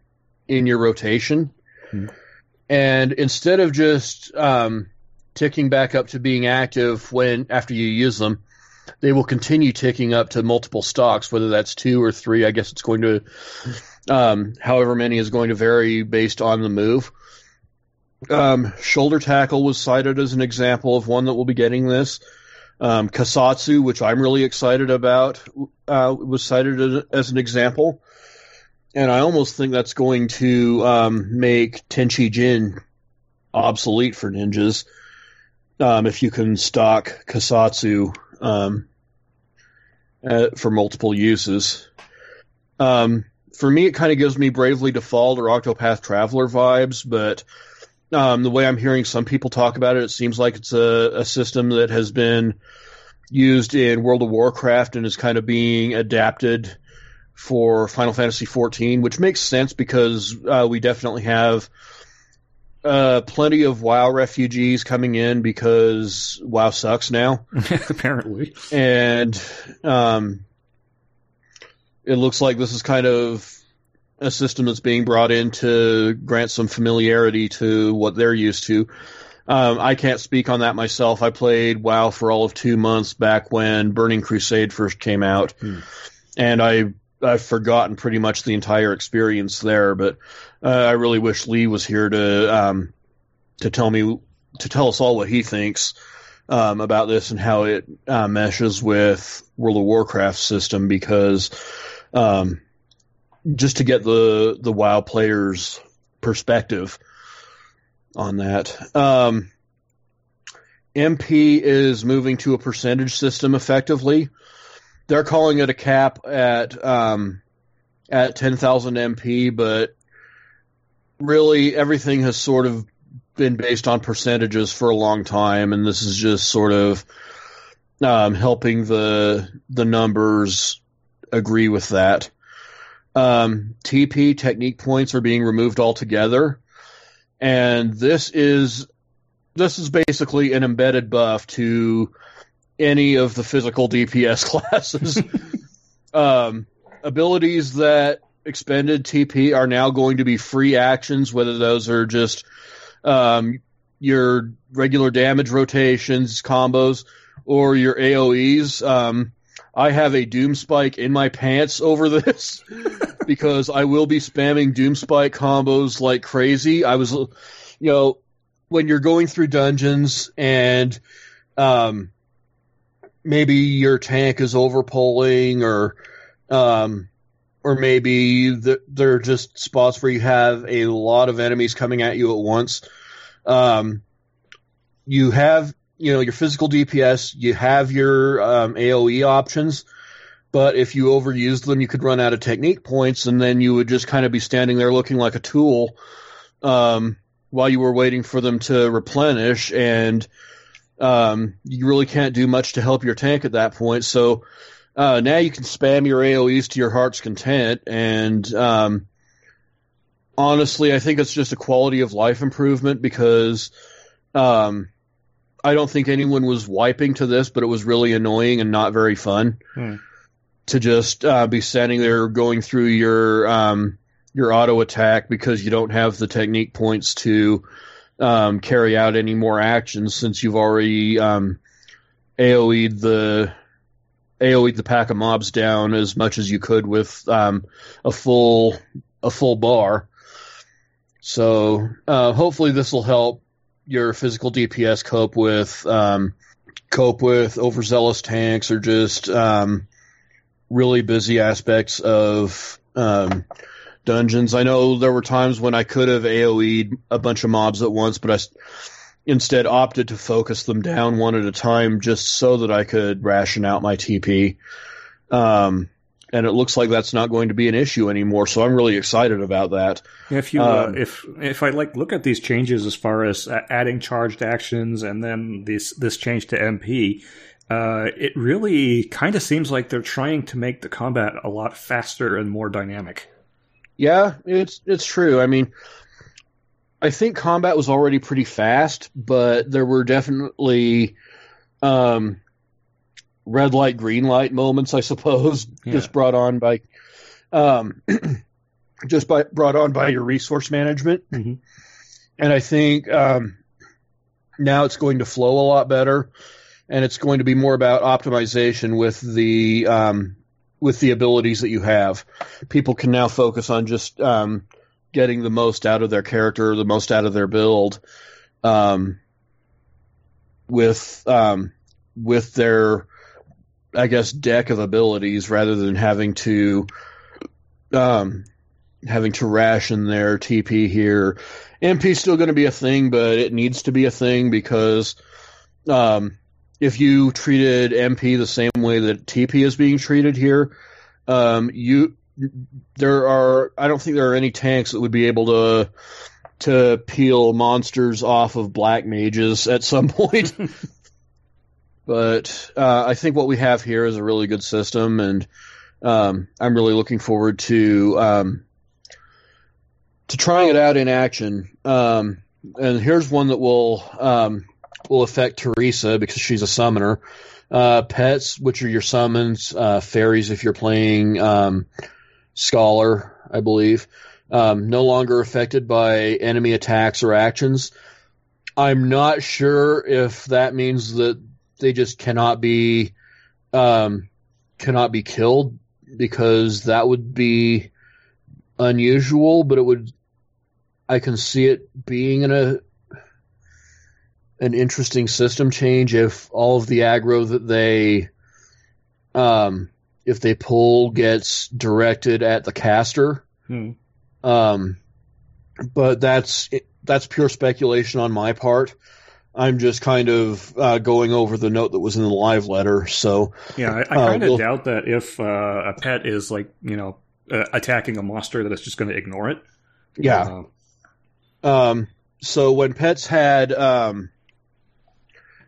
in your rotation. Hmm. And instead of just um, ticking back up to being active when after you use them, they will continue ticking up to multiple stocks, whether that's two or three. I guess it's going to, um, however many is going to vary based on the move. Um, shoulder tackle was cited as an example of one that will be getting this. Um, Kassatsu, which I'm really excited about, uh, was cited as, an example. And I almost think that's going to um, make Ten Chi Jin obsolete for ninjas um, if you can stock Kassatsu um, uh, for multiple uses. Um, for me, it kind of gives me Bravely Default or Octopath Traveler vibes, but um, the way I'm hearing some people talk about it, it seems like it's a, a system that has been used in World of Warcraft and is kind of being adapted for Final Fantasy XIV, which makes sense because uh, we definitely have uh, plenty of WoW refugees coming in because WoW sucks now, <laughs> Apparently. and um, it looks like this is kind of a system that's being brought in to grant some familiarity to what they're used to. Um, I can't speak on that myself. I played WoW for all of two months back when Burning Crusade first came out, Hmm. and I I've forgotten pretty much the entire experience there. But uh, I really wish Lee was here to um, to tell me to tell us all what he thinks um, about this and how it uh, meshes with World of Warcraft system because um, just to get the the WoW players' perspective on that. Um, MP is moving to a percentage system effectively. They're calling it a cap at um, at 10,000 MP, but really everything has sort of been based on percentages for a long time, and this is just sort of um, helping the the numbers agree with that. Um, TP technique points are being removed altogether, and this is this is basically an embedded buff to any of the physical DPS <laughs> classes. um, abilities that expended TP are now going to be free actions, whether those are just um, your regular damage rotations, combos, or your AoEs. Um, I have a Doom Spike in my pants over this <laughs> because I will be spamming Doom Spike combos like crazy. I was, you know, when you're going through dungeons and um, maybe your tank is overpulling or um, or maybe the, there are just spots where you have a lot of enemies coming at you at once. Um, you have you know your physical DPS, you have your um, AOE options, but if you overuse them, you could run out of technique points, and then you would just kind of be standing there looking like a tool um, while you were waiting for them to replenish, and um, you really can't do much to help your tank at that point. So uh, now you can spam your AOE's to your heart's content, and um, honestly, I think it's just a quality of life improvement because um, I don't think anyone was wiping to this, but it was really annoying and not very fun Hmm. to just uh, be standing there going through your um, your auto attack because you don't have the technique points to um, carry out any more actions since you've already um, AOE'd the AOE'd the pack of mobs down as much as you could with um, a full a full bar. So uh, hopefully this will help your physical DPS cope with um, cope with overzealous tanks or just um, really busy aspects of um, dungeons. I know there were times when I could have AOE'd a bunch of mobs at once, but I instead opted to focus them down one at a time just so that I could ration out my TP. Um, and it looks like that's not going to be an issue anymore. So I'm really excited about that. If you um, uh, if if I like look at these changes as far as adding charged actions and then this this change to MP, uh, it really kind of seems like they're trying to make the combat a lot faster and more dynamic. Yeah, it's it's true. I mean, I think combat was already pretty fast, but there were definitely um, red light, green light moments, I suppose, <laughs> yeah. just brought on by, um, <clears throat> just by brought on by your resource management. Mm-hmm. And I think um, now it's going to flow a lot better, and it's going to be more about optimization with the um, with the abilities that you have. People can now focus on just um, getting the most out of their character, the most out of their build, um, with um, with their I guess deck of abilities rather than having to um having to ration their TP here. MP still going to be a thing, but it needs to be a thing because um, if you treated MP the same way that TP is being treated here, um, you there are I don't think there are any tanks that would be able to to peel monsters off of black mages at some <laughs> point. <laughs> But uh, I think what we have here is a really good system, and um, I'm really looking forward to um, to trying it out in action. Um, and here's one that will um, will affect Teresa because she's a summoner. Uh, pets, which are your summons, uh, fairies if you're playing um, Scholar, I believe, um, no longer affected by enemy attacks or actions. I'm not sure if that means that they just cannot be um, cannot be killed because that would be unusual, but it would I can see it being in a an interesting system change if all of the aggro that they um if they pull gets directed at the caster. Hmm. Um but that's that's pure speculation on my part. I'm just kind of uh, going over the note that was in the live letter. So yeah, I, I kind of uh, we'll, doubt that if uh, a pet is like you know uh, attacking a monster that it's just going to ignore it. Yeah. um. So when pets had um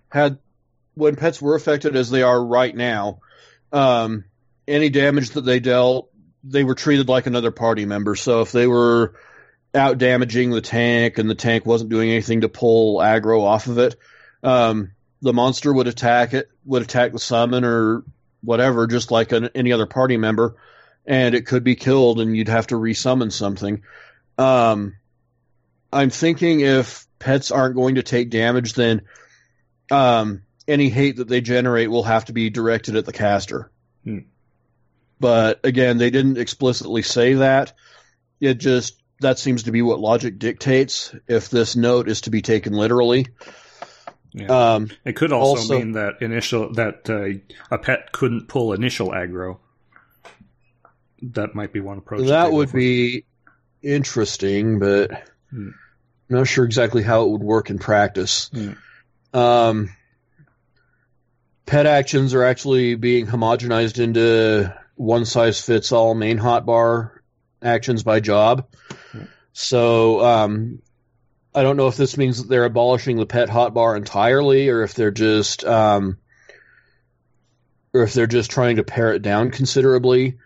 had when pets were affected as they are right now, um, any damage that they dealt, they were treated like another party member. So if they were out damaging the tank and the tank wasn't doing anything to pull aggro off of it, um, the monster would attack it, would attack the summon or whatever, just like an, any other party member, and it could be killed, and you'd have to resummon something. Um, I'm thinking if pets aren't going to take damage, then um, any hate that they generate will have to be directed at the caster. Hmm. But again, they didn't explicitly say that. It just that seems to be what logic dictates if this note is to be taken literally. Yeah. Um, it could also, also, mean that initial that uh, a pet couldn't pull initial aggro. That might be one approach. That would be interesting, but hmm. I'm not sure exactly how it would work in practice. Hmm. Um, pet actions are actually being homogenized into one size fits all main hotbar actions by job. So um, I don't know if this means that they're abolishing the pet hotbar entirely, or if they're just um, or if they're just trying to pare it down considerably.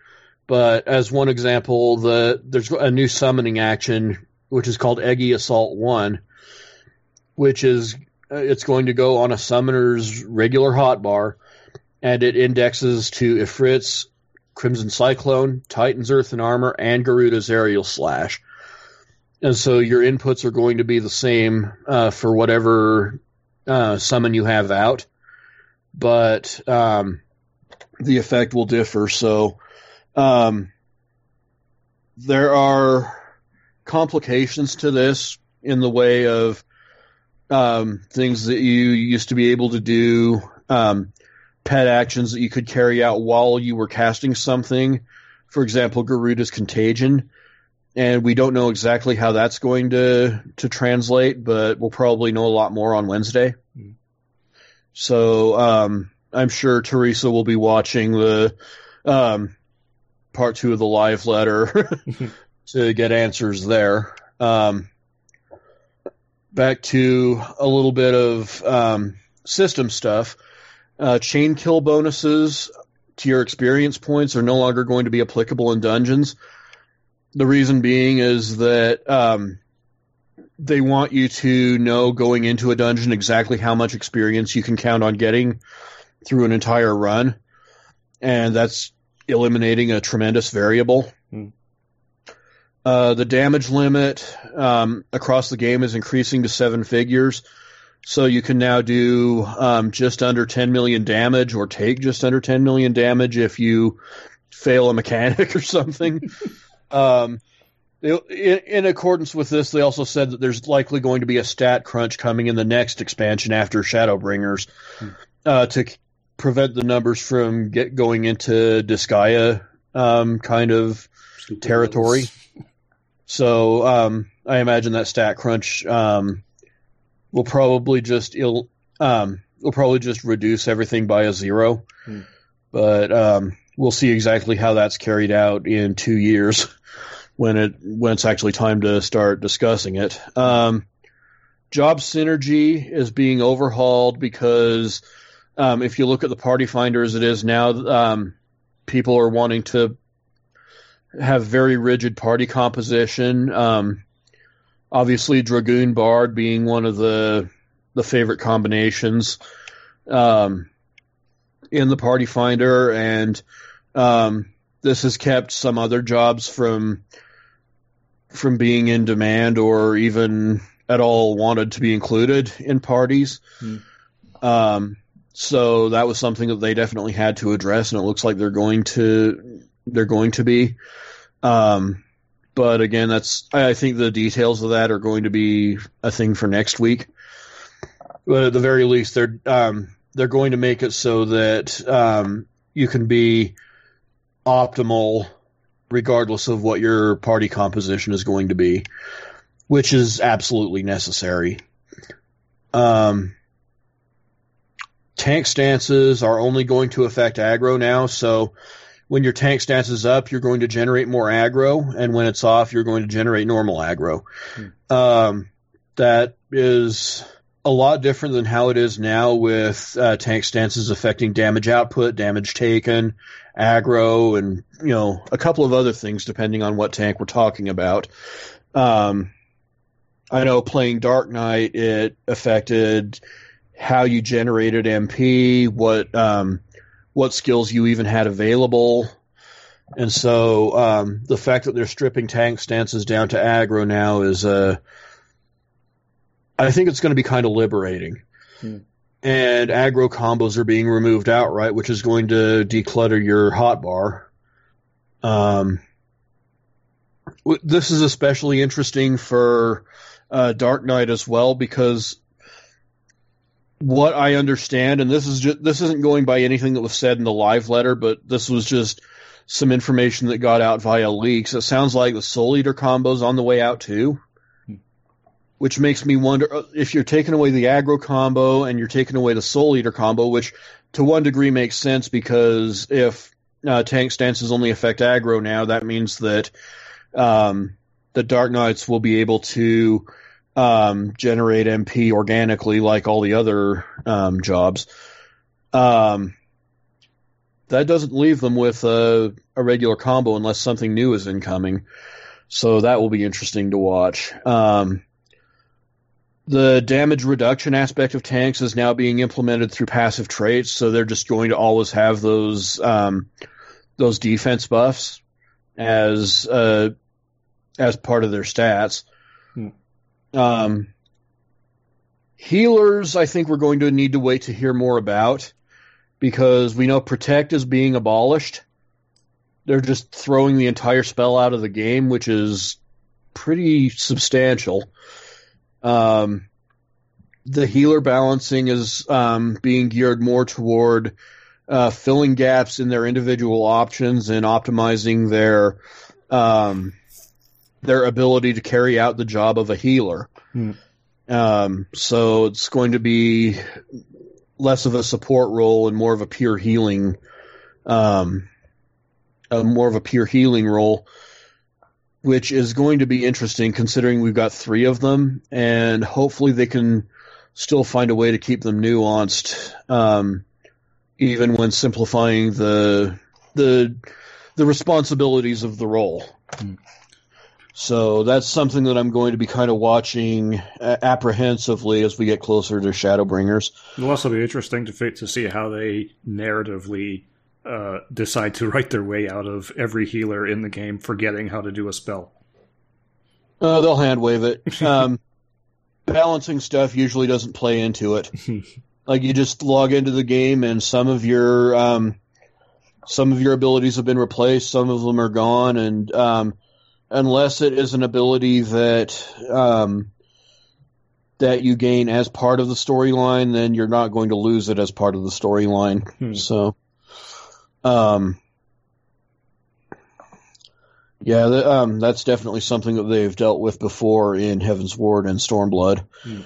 But as one example, the there's a new summoning action which is called Egi Assault One, which is uh, it's going to go on a summoner's regular hotbar, and it indexes to Ifrits, Crimson Cyclone, Titan's Earthen Armor, and Garuda's Aerial Slash. And so your inputs are going to be the same uh, for whatever uh, summon you have out, but um, the effect will differ. So um, there are complications to this in the way of um, things that you used to be able to do, um, pet actions that you could carry out while you were casting something. For example, Garuda's Contagion. And we don't know exactly how that's going to, to translate, but we'll probably know a lot more on Wednesday. Mm. So um, I'm sure Teresa will be watching the um, part two of the live letter <laughs> to get answers there. Um, back to a little bit of um, system stuff. Uh, chain kill bonuses to your experience points are no longer going to be applicable in dungeons. The reason being is that um, they want you to know going into a dungeon exactly how much experience you can count on getting through an entire run, and that's eliminating a tremendous variable. Hmm. Uh, the damage limit um, across the game is increasing to seven figures. So you can now do um, just under 10 million damage or take just under 10 million damage if you fail a mechanic <laughs> or something. <laughs> um, in, in, accordance with this, they also said that there's likely going to be a stat crunch coming in the next expansion after Shadowbringers hmm. uh, to prevent the numbers from get going into Disgaea um, kind of Stupid territory. <laughs> So um, I imagine that stat crunch um, will probably just il- um, will probably just reduce everything by a zero. Hmm. But um, we'll see exactly how that's carried out in two years <laughs> when it when it's actually time to start discussing it. Um, job synergy is being overhauled because um, if you look at the party finder as it is now, um, people are wanting to have very rigid party composition. Um, obviously, Dragoon Bard being one of the the favorite combinations um, in the Party Finder, and um, this has kept some other jobs from from being in demand or even at all wanted to be included in parties. Hmm. Um, so that was something that they definitely had to address, and it looks like they're going to they're going to be. Um, but again, that's I think the details of that are going to be a thing for next week. But at the very least, they're um, they're going to make it so that um, you can be optimal regardless of what your party composition is going to be, which is absolutely necessary. Um, tank stances are only going to affect aggro now, so when your tank stance is up, you're going to generate more aggro, and when it's off, you're going to generate normal aggro. Hmm. Um, that is a lot different than how it is now with uh, tank stances affecting damage output, damage taken, aggro, and you know a couple of other things depending on what tank we're talking about. Um, I know playing Dark Knight, it affected how you generated MP, what um, what skills you even had available. And so um, the fact that they're stripping tank stances down to aggro now is, uh, I think it's going to be kind of liberating. Hmm. And aggro combos are being removed outright, which is going to declutter your hotbar. Um, this is especially interesting for uh, Dark Knight as well because what I understand, and this is just, this isn't going by anything that was said in the live letter, but this was just some information that got out via leaks. It sounds like the Soul Eater combo's on the way out too, which makes me wonder uh, if you're taking away the aggro combo and you're taking away the Soul Eater combo, which to one degree makes sense because if uh, tank stances only affect aggro now, that means that um, the Dark Knights will be able to um, generate MP organically like all the other um, jobs. Um, that doesn't leave them with a, a, regular combo unless something new is incoming. So that will be interesting to watch. Um, the damage reduction aspect of tanks is now being implemented through passive traits, so they're just going to always have those um, those defense buffs as uh, as part of their stats. Hmm. Um, healers, I think we're going to need to wait to hear more about because we know protect is being abolished. They're just throwing the entire spell out of the game, which is pretty substantial. Um, the healer balancing is um, being geared more toward uh, filling gaps in their individual options and optimizing their um, their ability to carry out the job of a healer. Hmm. Um, so it's going to be less of a support role and more of a pure healing, um, a more of a pure healing role, which is going to be interesting considering we've got three of them, and hopefully they can still find a way to keep them nuanced, um, even when simplifying the the the responsibilities of the role. Hmm. So that's something that I'm going to be kind of watching uh, apprehensively as we get closer to Shadowbringers. It'll also be interesting to to see how they narratively uh, decide to <laughs> write their way out of every healer in the game forgetting how to do a spell. Uh, they'll hand wave it. Um, <laughs> balancing stuff usually doesn't play into it. <laughs> like you just log into the game and some of your um, some of your abilities have been replaced, some of them are gone, and um, unless it is an ability that um, that you gain as part of the storyline, then you're not going to lose it as part of the storyline. Hmm. So, um, yeah, the, um, that's definitely something that they've dealt with before in Heavensward and Stormblood. Hmm.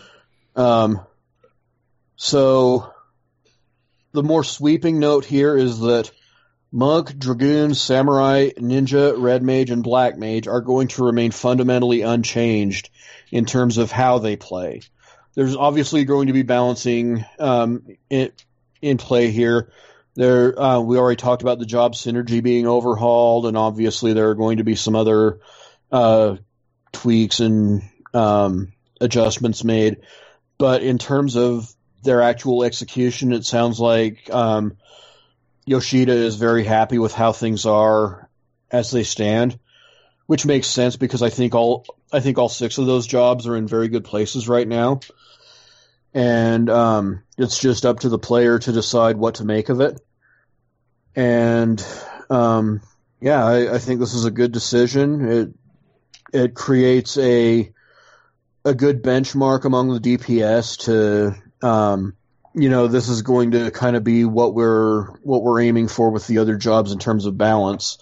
Um, so, the more sweeping note here is that Monk, Dragoon, Samurai, Ninja, Red Mage, and Black Mage are going to remain fundamentally unchanged in terms of how they play. There's obviously going to be balancing um, in, in play here. There, uh, we already talked about the job synergy being overhauled, and obviously there are going to be some other uh, tweaks and um, adjustments made. But in terms of their actual execution, it sounds like um, Yoshida is very happy with how things are as they stand, which makes sense because I think all I think all six of those jobs are in very good places right now, and um, it's just up to the player to decide what to make of it. And um, yeah, I, I think this is a good decision. It it creates a a good benchmark among the DPS to um, you know this is going to kind of be what we're what we're aiming for with the other jobs in terms of balance.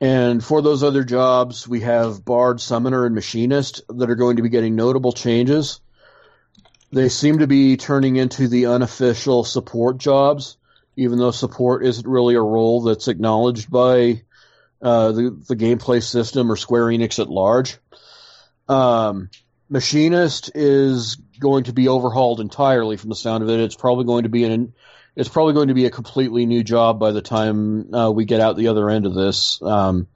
And for those other jobs, we have Bard, Summoner, and Machinist that are going to be getting notable changes. They seem to be turning into the unofficial support jobs, even though support isn't really a role that's acknowledged by uh, the the gameplay system or Square Enix at large. Um, Machinist is going to be overhauled entirely from the sound of it. It's probably going to be an it's probably going to be a completely new job by the time uh, we get out the other end of this um,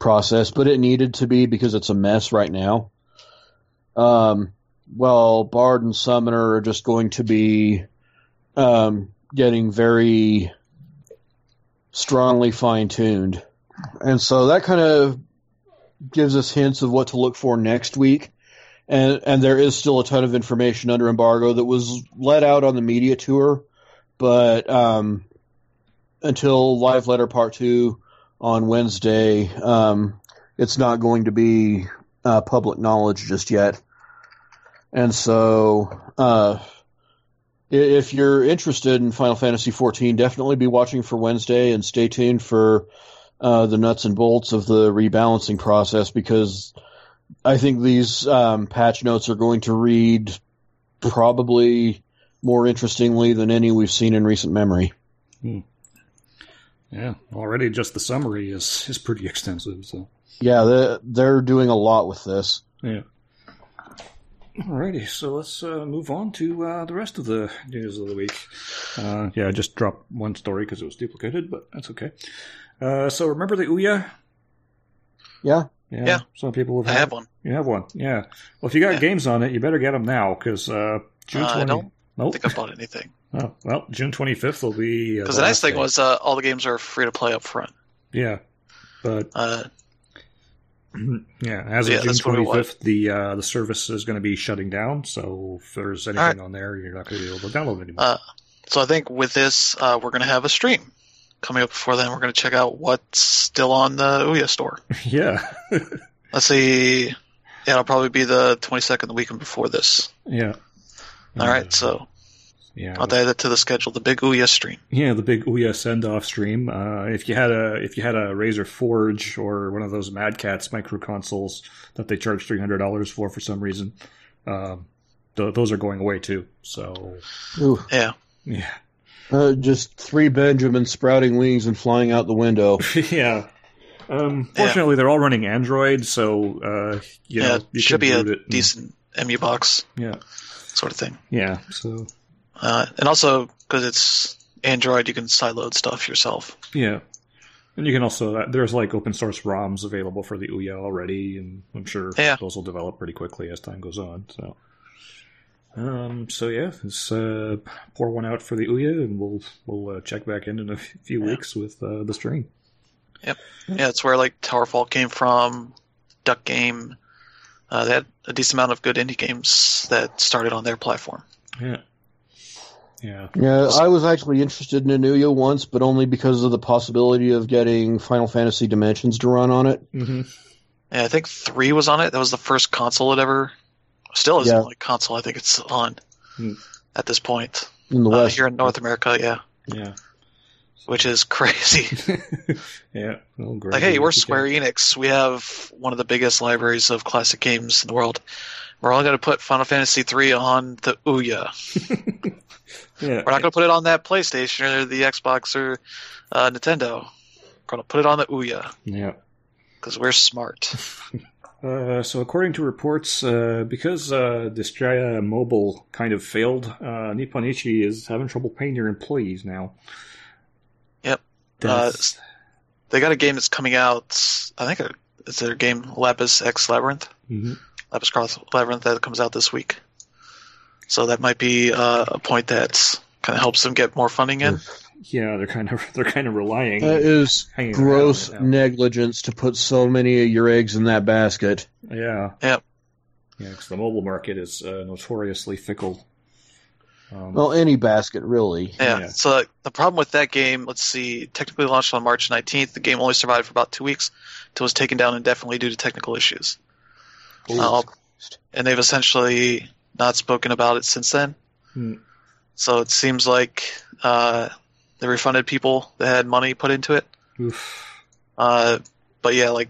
process, but it needed to be because it's a mess right now. Um, well, Bard and Summoner are just going to be um, getting very strongly fine tuned, and so that kind of gives us hints of what to look for next week. And and there is still a ton of information under embargo that was let out on the media tour, but um, until live letter part two on Wednesday, um, it's not going to be uh, public knowledge just yet. And so, uh, if you're interested in Final Fantasy XIV, definitely be watching for Wednesday and stay tuned for uh, the nuts and bolts of the rebalancing process because I think these um, patch notes are going to read probably more interestingly than any we've seen in recent memory. Yeah, already just the summary is is pretty extensive. So Yeah, they're, they're doing a lot with this. yeah. Alrighty, so let's uh, move on to uh, the rest of the news of the week. Uh, yeah, I just dropped one story because it was duplicated, but that's okay. Uh, so remember the Ouya? Yeah, Yeah, Yeah. some people have. I had- have one. You have one, yeah. Well, if you got Yeah. games on it, you better get them now because uh, June Uh, I twenty. don't Nope. think I bought anything. <laughs> Oh, well, June twenty fifth will be. uh, Because the nice thing day. was uh, all the games are free to play up front. Yeah, but Uh, <clears throat> yeah, as of Yeah, June that's what it twenty was. fifth, the uh, the service is going to be shutting down. So if there's anything Alright. on there, you're not going to be able to download anymore. Uh, so I think with this, uh, we're going to have a stream coming up before then. We're going to check out what's still on the Ouya store. <laughs> yeah, Let's see. Yeah, it'll probably be the 22nd, the weekend before this. yeah. All Uh, right, so yeah, I'll add that to the schedule. The big Ouya stream. Yeah, the big Ouya send off stream. Uh, if you had a if you had a Razer Forge or one of those Mad Catz micro consoles that they charge three hundred dollars for for some reason, um, th- those are going away too. So Ooh. Yeah. yeah, Uh, just three Benjamins sprouting wings and flying out the window. <laughs> yeah. Um, fortunately, they're all running Android, so uh, you yeah, know you should can be a boot it and- decent MU box Yeah, sort of thing. yeah. So Uh, and also because it's Android, you can sideload stuff yourself. yeah, and you can also uh, there's like open source ROMs available for the Ouya already, and I'm sure Yeah. those will develop pretty quickly as time goes on. So, um, so yeah, let's uh, pour one out for the Ouya, and we'll we'll uh, check back in in a few Yeah. weeks with uh, the stream. Yep, yeah, it's where like Towerfall came from, Duck Game. Uh, they had a decent amount of good indie games that started on their platform. Yeah, yeah, Yeah, I was actually interested in an Ouya once, but only because of the possibility of getting Final Fantasy Dimensions to run on it. hmm Yeah, I think three was on it. That was the first console it ever. Still is Yeah. the only console I think it's on Hmm. at this point. In the Uh, West, here in North America, yeah, yeah, which is crazy. <laughs> yeah. Well, like, hey, we're Square Enix. We have one of the biggest libraries of classic games in the world. We're only going to put Final Fantasy three on the Ouya. <laughs> Yeah, We're not going to put it on that PlayStation or the Xbox or uh, Nintendo. We're going to put it on the Ouya yeah. because we're smart. <laughs> Uh, so, according to reports, uh, because uh, Disgaea Mobile kind of failed, uh, Nippon Ichi is having trouble paying their employees now. Yep. That's- They got a game that's coming out. I think it's their game Lapis X Labyrinth. Mhm. Lapis Cross Labyrinth that comes out this week. So that might be uh, a point that kind of helps them get more funding in. Yeah, they're kind of <laughs> they're kind of relying. that is gross negligence to put so many of your eggs in that basket. Yeah. Yep. Yeah, because the mobile market is uh, notoriously fickle. Um, Well, any basket, really. Yeah. Yeah. So the problem with that game, let's see, technically launched on March 19th. The game only survived for about two weeks until it was taken down indefinitely due to technical issues. Uh, and they've essentially not spoken about it since then. Hmm. So it seems like uh, they refunded people that had money put into it. oof. Uh, but yeah, like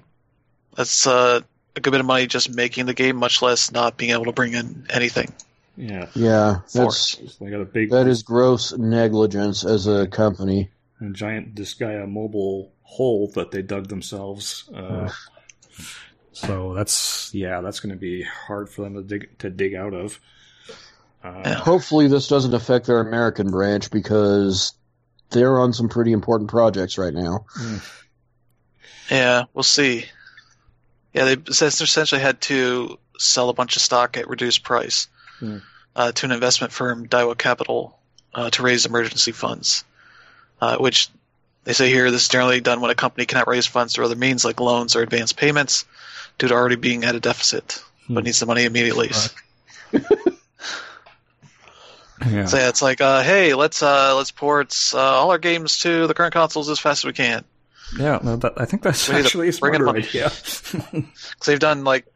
that's uh, a good bit of money just making the game, much less not being able to bring in anything. Yeah, Yeah, that's they got a big that is gross negligence as a company. a giant Disgaea mobile hole that they dug themselves. Uh, so that's yeah, that's going to be hard for them to dig to dig out of. Uh, Hopefully, this doesn't affect their American branch because they're on some pretty important projects right now. Yeah, we'll see. Yeah, they essentially had to sell a bunch of stock at reduced price Hmm. uh, to an investment firm, Daiwa Capital, uh, to raise emergency funds. Uh, which they say here this is generally done when a company cannot raise funds through other means like loans or advance payments due to already being at a deficit, Hmm. but needs the money immediately. <laughs> yeah. So yeah, it's like, uh, hey, let's uh, let's port uh, all our games to the current consoles as fast as we can. Yeah, no, that, I think that's We actually a bring in smarter money. idea. <laughs> Because they've done like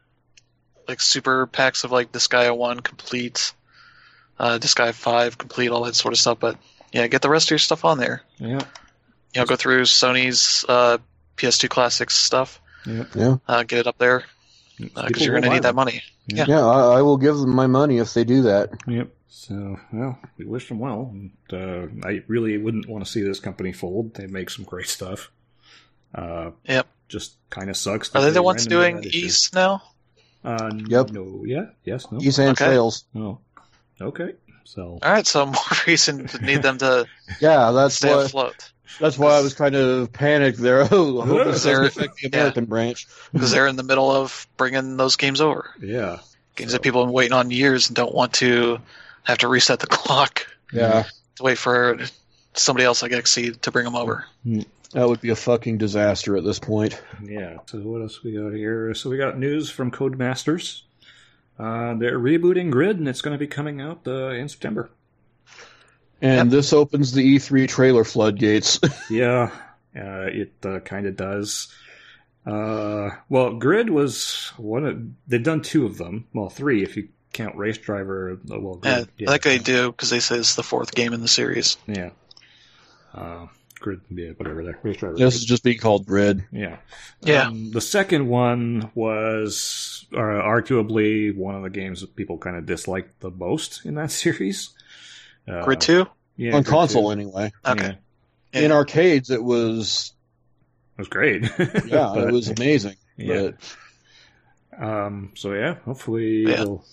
like super packs of like Disgaea one complete, uh, Disgaea five complete, all that sort of stuff. But yeah, get the rest of your stuff on there. yeah, You know, go through Sony's uh, PS2 classics stuff, yeah. Yeah, uh, get it up there because People you're going to buy need that money. Yeah. yeah, I, I will give them my money if they do that. Yep. So, well, we wish them well. And, uh, I really wouldn't want to see this company fold. They make some great stuff. Uh, Yep. Just kind of sucks. that Are they the ones doing. Ys now? Uh, Yep. No. Yeah. Yes. No. Ys and Okay. Trails. No. Okay. So. All right, so more <laughs> reason to need them to Yeah, that's stay why. afloat That's why I was kind of panicked there. Oh, <laughs> I hope this They're- doesn't affect the American branch. because they're in the middle of bringing those games over. Yeah. Games So- that people have been waiting on years and don't want to have to reset the <laughs> clock Yeah, to wait for somebody else like XSEED to bring them over. That would be a fucking disaster at this point. Yeah. So what else we got here? So we got news from Codemasters. Uh, they're rebooting Grid, and it's going to be coming out uh, in September. And this opens the E3 trailer floodgates. <laughs> Yeah, uh, it uh, kind of does. Uh, well, Grid was one. Of, they've done two of them. Well, three if you count Race Driver. uh, Well, Yeah, Grid, I think they do because they say it's the fourth game in the series. Yeah. Grid, yeah, whatever. That Race Driver. this is just being called Grid. Yeah. Yeah. Um, the second one was uh, arguably one of the games that people kind of disliked the most in that <laughs> series. Uh, Grid two. Yeah, On Grid console, 2. anyway. Okay. Yeah, Yeah. In arcades, it was it was great. <laughs> yeah, But- it was amazing. Yeah. But Um, so yeah, hopefully Yeah. it'll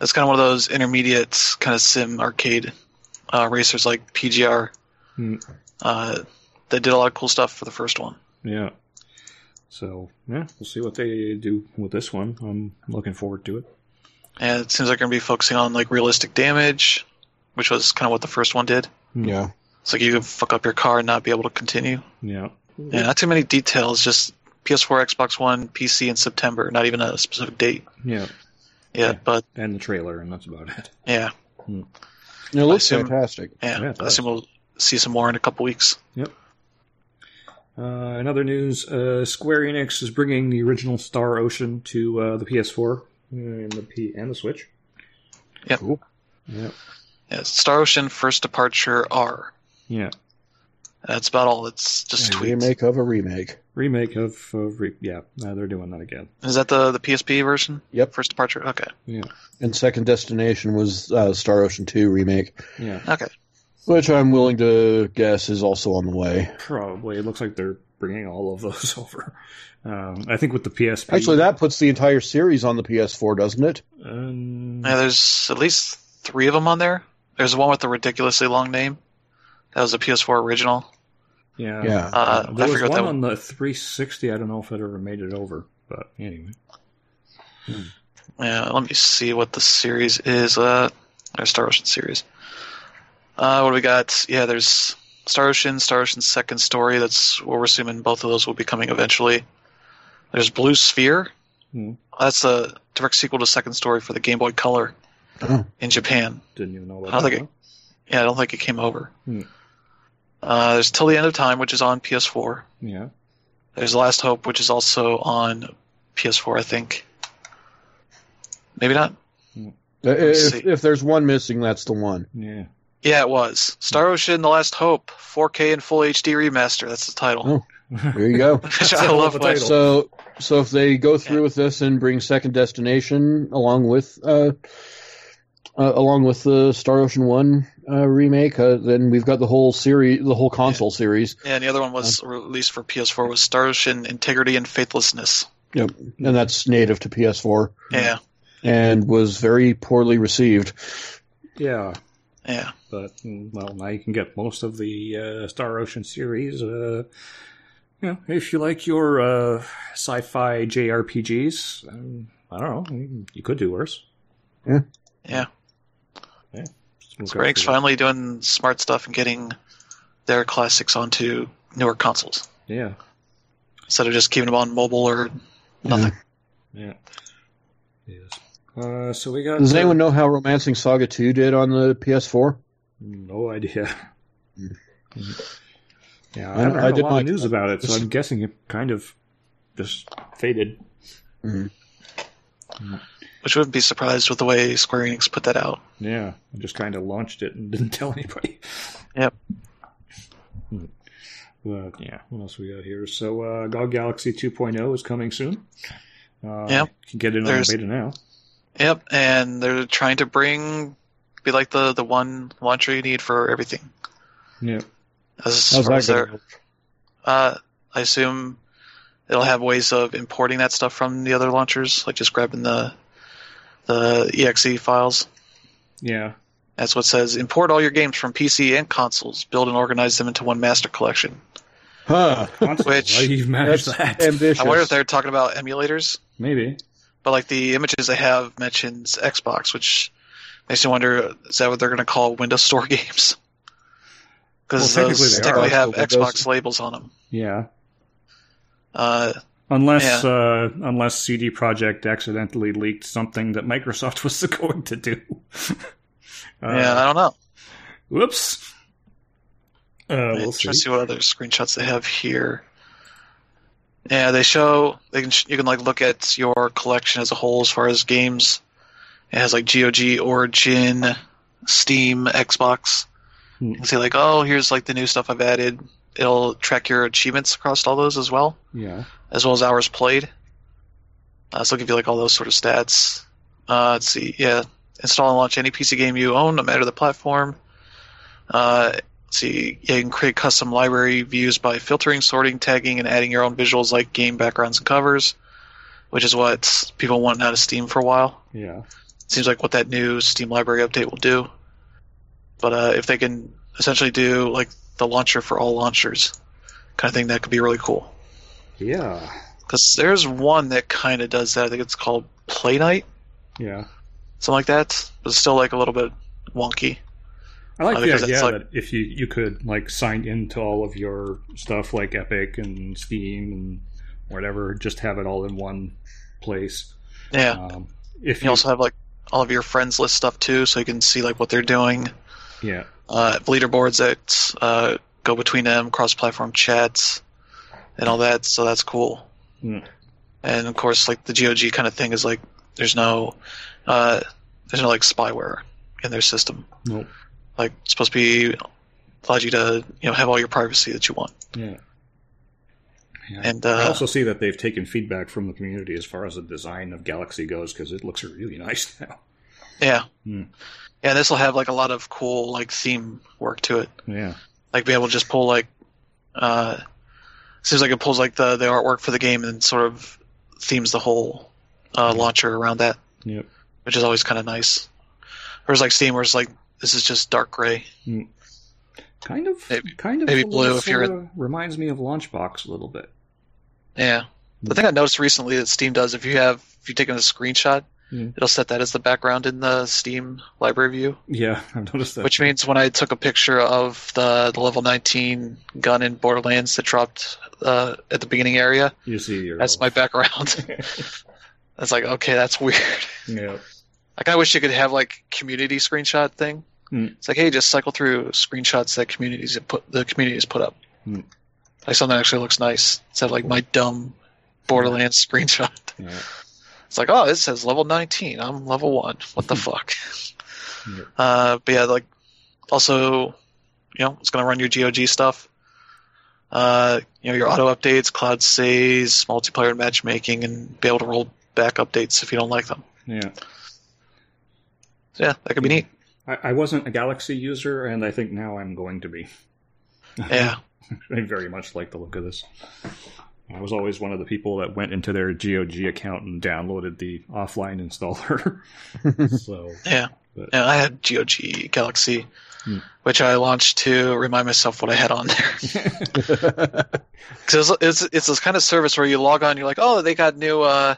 It's kind of one of those intermediate kind of sim arcade uh, racers like PGR. Hmm. Uh, they did a lot of cool stuff for the first one. Yeah. So yeah, we'll see what they do with this one. I'm looking forward to it. And it seems like they're going to be focusing on like realistic damage, which was kind of what the first one did. yeah. It's like you could fuck up your car and not be able to continue. Yeah. Yeah, not too many details. Just PS4, Xbox One, PC in September. Not even a specific date Yeah. yet. Yeah. But And the trailer, and that's about it. yeah, And it looks assume- fantastic. yeah. Yeah, it I assume we'll see some more in a couple weeks. Yep. Uh, in other news, uh, Square Enix is bringing the original Star Ocean to uh, the PS4 and the P and the Switch. Yep. Cool. Yeah. Yeah, Star Ocean First Departure R. Yeah. That's about all. It's just A tweets. remake of a remake. Remake of, of re- yeah, uh, they're doing that again. Is that the the PSP version? Yep. First Departure. Okay. Yeah. And Second Destination was uh, Star Ocean 2 remake, Yeah. Okay. Which I'm willing to guess is also on the way. Probably. It looks like they're bringing all of those <laughs> over. Um, I think with the PSP. Actually, that puts the entire series on the PS4, doesn't it? Um, Yeah, there's at least three of them on there. There's one with the ridiculously long name. That was a PS4 original. yeah. Yeah. Uh, there I was forget one that on the 360. I don't know if it ever made it over, but anyway. Yeah, let me see what the series is. Uh, or Star Ocean series. Uh, what do we got? Yeah, there's Star Ocean, Star Ocean Second Story. That's what we're assuming both of those will be coming eventually. There's Blue Sphere. Hmm. That's a direct sequel to Second Story for the Game Boy Color Oh. in Japan. Didn't even know about I don't that. think Yeah, I don't think it came over. Hmm. Uh, there's Till the End of Time, which is on PS4. Yeah. There's Last Hope, which is also on PS4, I think. Maybe not. Uh, If, if there's one missing, that's the one. Yeah. Yeah, it was. Star Ocean: The Last Hope, 4K and Full HD remaster. That's the title. <laughs> There you go. <laughs> Which a I love. of a when- title. So, so if they go through with this and bring Second Destination along with, uh, uh, along with the Star Ocean One uh, remake, uh, then we've got the whole series, the whole console series. Yeah, and the other one was released for PS4 was Star Ocean: Integrity and Faithlessness. Yep, and that's native to PS4 Yeah, and was very poorly received. Yeah. Yeah. But well, now you can get most of the uh, Star Ocean series. Uh, you know, if you like your uh, sci-fi JRPGs, um, I don't know, you, you could do worse. Yeah. Just look Square out Enix for finally doing smart stuff and getting their classics onto newer consoles. Yeah, instead of just keeping them on mobile or nothing. yeah, yes. Uh, so we got. Does uh, anyone know how Romancing Saga 2 did on the PS4? No idea. <laughs> Yeah, I- I haven't I heard did a lot of news about it, so I'm guessing it kind of just faded. Which wouldn't be surprised with the way Square Enix put that out. Yeah, just kind of launched it and <laughs> didn't tell anybody. Yep. Hmm. Well, yeah. What else we got here? So, uh, GOG Galaxy 2.0 is coming soon. Uh, Yep. You can get it on There's- the beta now. Yep, and they're trying to bring be like the the one launcher you need for everything. Yeah. As How's far that as their, going? uh, I assume it'll have ways of importing that stuff from the other launchers, like just grabbing the the exe files. Yeah. That's what it says. Import all your games from PC and consoles. Build and organize them into one master collection. Huh. Consoles, Which- how you've managed that. ambitious. I wonder if they're talking about emulators, Maybe. But like the images they have mentions Xbox, which makes me wonder is that what they're going to call Windows Store <laughs> games? Because Well, technically those they technically are, have so Windows- Xbox labels on them. Yeah. Uh, Unless uh, unless CD Projekt accidentally leaked something that Microsoft <laughs> was going to do. <laughs> uh, yeah, I don't know. Whoops. Uh, Wait, we'll see. see what other screenshots they have here. Yeah, they show they can you can like look at your collection as a whole as far as games. It has like GOG, Origin, Steam, Xbox. Hmm. You can see like, oh, here's like the new stuff I've added. It'll track your achievements across all those as well, Yeah. as well as hours played. Uh, so it'll give you like all those sort of stats. Uh, let's see, yeah, install and launch any PC game you own, no matter the platform. Uh, see, yeah, you can create custom library views by filtering, sorting, tagging, and adding your own visuals like game backgrounds and covers, which is what people want out of Steam for a while. Yeah. Seems like what that new Steam library update will do. But uh, if they can essentially do like the launcher for all launchers, kind of thing, that could be really cool. Yeah. Because there's one that kind of does that. I think it's called Playnite, Yeah. something like that. But it's still like a little bit wonky. I like Uh, the idea like- that if you, you could like sign into all of your stuff like Epic and Steam and whatever, just have it all in one place. Yeah. Um, if You also have like all of your friends list stuff too, so you can see like what they're doing. yeah, Uh, leaderboards that uh, go between them, cross-platform chats, and all that. So that's cool. Hmm. And of course, like the GOG kind of thing is like there's no uh, there's no like spyware in their system. nope, Like it's supposed to be allows you to you know have all your privacy that you want. yeah. Yeah. And I uh, also see that they've taken feedback from the community as far as the design of Galaxy goes because it looks really nice <laughs> now. yeah, Hmm. yeah, this will have like a lot of cool like theme work to it. Yeah, like be able to just pull like uh seems like it pulls like the the artwork for the game and sort of themes the whole uh, launcher around that yep. which is always kind of nice whereas like steam where it's like this is just dark gray Kind of, Maybe- kind of. maybe blue if you're in- reminds me of Launchbox a little bit. yeah the thing i noticed recently that steam does if you have if you take a screenshot Hmm. it'll set that as the background in the steam library view Yeah, <laughs> I've noticed that. which means when i took a picture of the, the level 19 gun in borderlands that dropped uh, at the beginning area you see your. that's my background <laughs> it's like okay that's <laughs> weird yeah. I kind of wish you could have like community screenshot thing. Hmm. It's like, hey, just cycle through screenshots that communities have put the communities put up. Hmm. Like something that actually looks nice instead of like my dumb Borderlands screenshot. Yeah. It's like, oh, it says level 19. I'm level one. What the <laughs> fuck? Yeah. Uh, but yeah, like also, you know, it's gonna run your GOG stuff. Uh, you know, your auto updates, cloud saves, multiplayer matchmaking, and be able to roll back updates if you don't like them. Yeah. So yeah, that could be neat. I, I wasn't a Galaxy user, and I think now I'm going to be. Yeah. <laughs> I very much like the look of this. I was always one of the people that went into their GOG account and downloaded the offline installer. <laughs> so Yeah. But- yeah, I had GOG Galaxy, Hmm. which I launched to remind myself what I had on there. <laughs> Because it's, it's it's this kind of service where you log on, you're like, oh, they got new uh,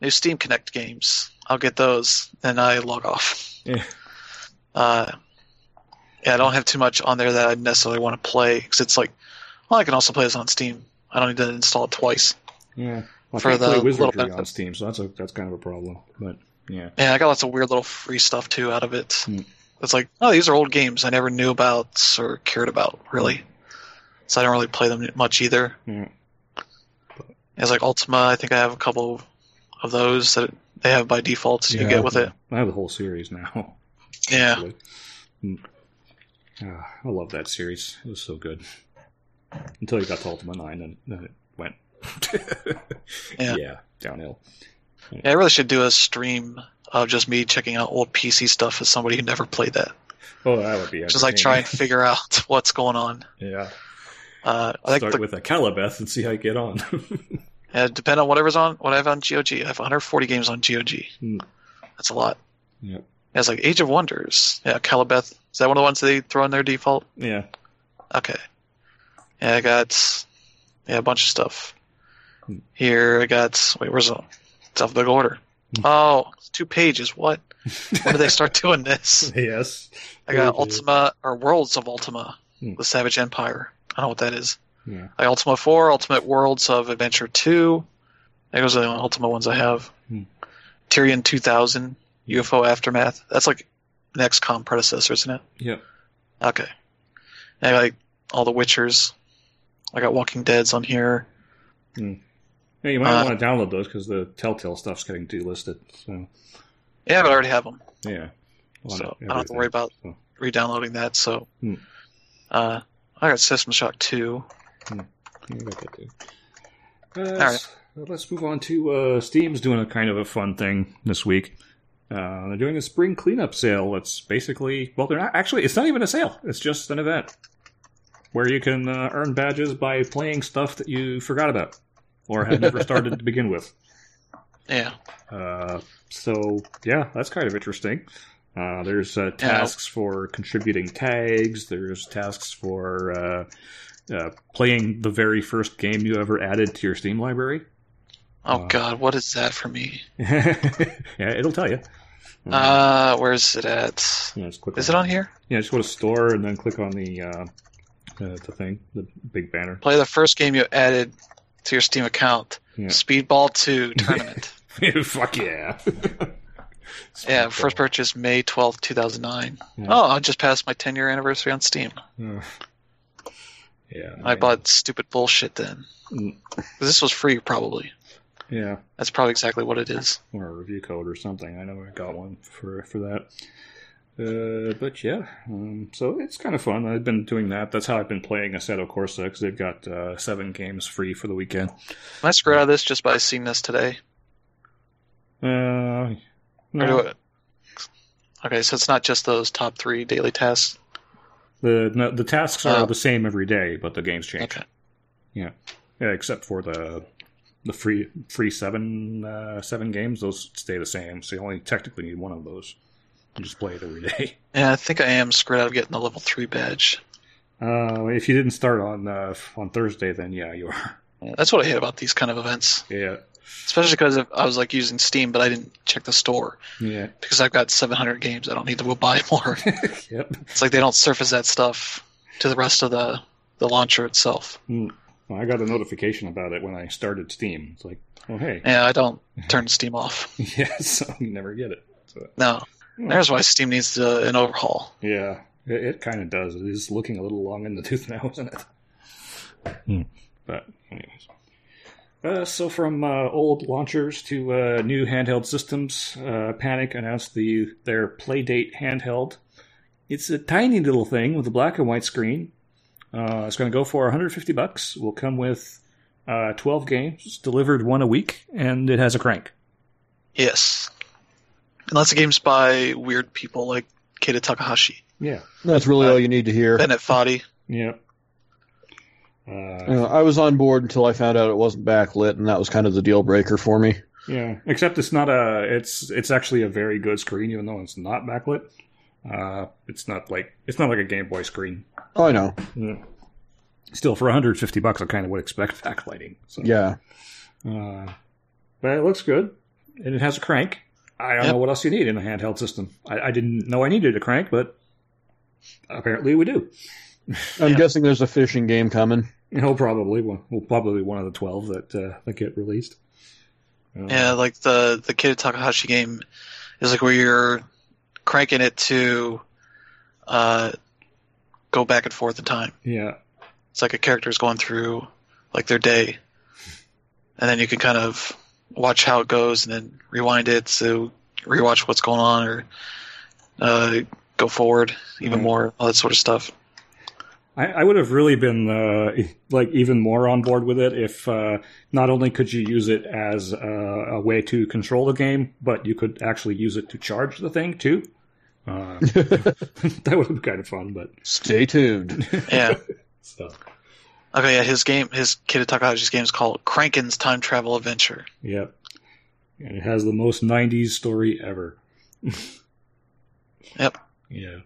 new Steam Connect games. I'll get those. and I log off. Yeah. Uh, yeah, I don't have too much on there that I necessarily want to play because it's like, well, I can also play this on Steam. I don't need to install it twice. yeah, well, I For the play little Wizardry bit- on Steam, so that's a that's kind of a problem. But yeah, Yeah, I got lots of weird little free stuff too out of it. Hmm. It's like, oh, these are old games I never knew about or cared about really. So I don't really play them much either. yeah, It's like Ultima. I think I have a couple of those that they have by default. So you Yeah. get with it. I have the whole series now. Yeah. Mm. Ah, I love that series. It was so good until you got to Ultima Nine, and then it went. <laughs> Yeah. downhill. yeah. I really should do a stream of just me checking out old PC stuff as somebody who never played that. Oh, that would be Just like try and figure out <laughs> what's going on. Yeah, Uh, I start the, with Akalabeth and see how you get on. <laughs> yeah, depend on whatever's on what I have on GOG. I have 140 games on GOG. Hmm. That's a lot. yep. Yeah, it's like Age of Wonders. Yeah, Akalabeth. Is that one of the ones they throw in their default? Yeah. Okay. Yeah, I got yeah a bunch of stuff. Here I got wait, where's the it's alphabetical order? <laughs> Oh, it's two pages. What? When did they start doing this? <laughs> Yes. I got. Ultima or Worlds of Ultima, Hmm. the Savage Empire. I don't know what that is. Yeah. Like Ultima 4, Ultima Worlds of Adventure 2. Those are the only Ultima ones I have. Hmm. Tyrian 2000, UFO Aftermath. That's like an XCOM predecessor, isn't it? Yep. Okay. And I like all the Witchers. I got Walking Dead's on here. Yeah, you might Uh, want to download those because the Telltale stuff's getting delisted. So Yeah, but I already have them, yeah. So I don't have to worry about so. re-downloading that. So, Hmm. uh, I got System Shock 2. Yeah, got that too. Uh, right. let's, let's move on to uh, Steam's doing a kind of a fun thing this week. Uh, they're doing a spring cleanup sale. It's basically well, they're not actually. It's not even a sale. It's just an event where you can uh, earn badges by playing stuff that you forgot about or had never <laughs> started to begin with. Yeah. Uh, so yeah, that's kind of interesting. Uh, there's uh, tasks for contributing tags. There's tasks for uh, uh, playing the very first game you ever added to your Steam library. Oh Uh, God, what is that for me? <laughs> yeah, it'll tell you. Uh, where's it at? yeah, just click Is it on here? Yeah, just go to store and then click on the uh, uh, the thing, the big banner. Play the first game you added to your Steam account. Yeah. Speedball 2 <laughs> Tournament. <laughs> Fuck yeah! yeah, first purchase May twelfth, 2009. Yeah. Oh, I just passed my 10 year anniversary on Steam. Uh, yeah, I bought stupid bullshit then. Mm. This was free, probably. Yeah, That's probably exactly what it is. or a review code or something. I know I got one for for that. Uh, but yeah, um, so it's kind of fun. I've been doing that. That's how I've been playing Assetto Corsa because they've got uh, seven games free for the weekend. Am I screwed out of this just by seeing this today? Uh, no, it? Okay, so it's not just those top three daily tasks. the no, the tasks are Oh. the same every day, but the games change. Okay. Yeah, except for the the free free seven uh, seven games; those stay the same. So you only technically need one of those. You just play it every day. <laughs> Yeah, I think I am screwed out of getting the level three badge. Uh, if you didn't start on uh, on Thursday, then yeah, you are. Yeah, that's what I hate about these kind of events, Yeah, especially because I was like using Steam, but I didn't check the store yeah, because I've got 700 games. I don't need to go buy more. <laughs> yep. it's like they don't surface that stuff to the rest of the the launcher itself. Well, I got a notification about it when I started Steam. It's like, oh hey, Yeah, I don't <laughs> turn Steam off. <laughs> yeah, so you never get it. So, No, there's why Steam needs uh, an overhaul. yeah, it, it kind of does. It is looking a little long in the tooth now, <laughs> isn't it? Hmm. But anyways. Uh, so from uh, old launchers to uh, new handheld systems, uh, Panic announced the their Playdate handheld. It's a tiny little thing with a black and white screen. Uh, it's going to go for 150 bucks. Will come with uh, 12 games delivered one a week, and it has a crank. Yes, and lots of games by weird people like Keita Takahashi, Yeah, That's really all you need to hear. Bennett Foddy. yeah. You Uh, know, I was on board until I found out it wasn't backlit, and that was kind of the deal breaker for me. yeah. Except it's not a. It's it's actually a very good screen, even though it's not backlit. Uh, it's not like it's not like a Game Boy screen. Oh, I know. Yeah. Still, for 150 bucks, I kind of would expect <laughs> backlighting. So. Yeah. Uh, but it looks good, and it has a crank. I don't Yep. know what else you need in a handheld system. I, I didn't know I needed a crank, but apparently we do. I'm Yeah. <laughs> guessing there's a fishing game coming. You know, probably one. Well, probably one of the 12 that uh, that get released. Uh, Yeah, like the the Keita Takahashi game is like where you're cranking it to uh, go back and forth in time. Yeah. It's like a character's going through like their day, and then you can kind of watch how it goes, and then rewind it to rewatch what's going on, or uh, go forward even Right. more, all that sort of stuff. I, I would have really been uh, like even more on board with it if uh, not only could you use it as a, a way to control the game, but you could actually use it to charge the thing too. Uh, <laughs> that would have been kind of fun, but Stay tuned. Yeah. <laughs> so Okay, yeah, his game, his Keita Takahashi's game is called Crankin's Time Travel Adventure. Yep. and it has the most '90s story ever. Yep. Yeah.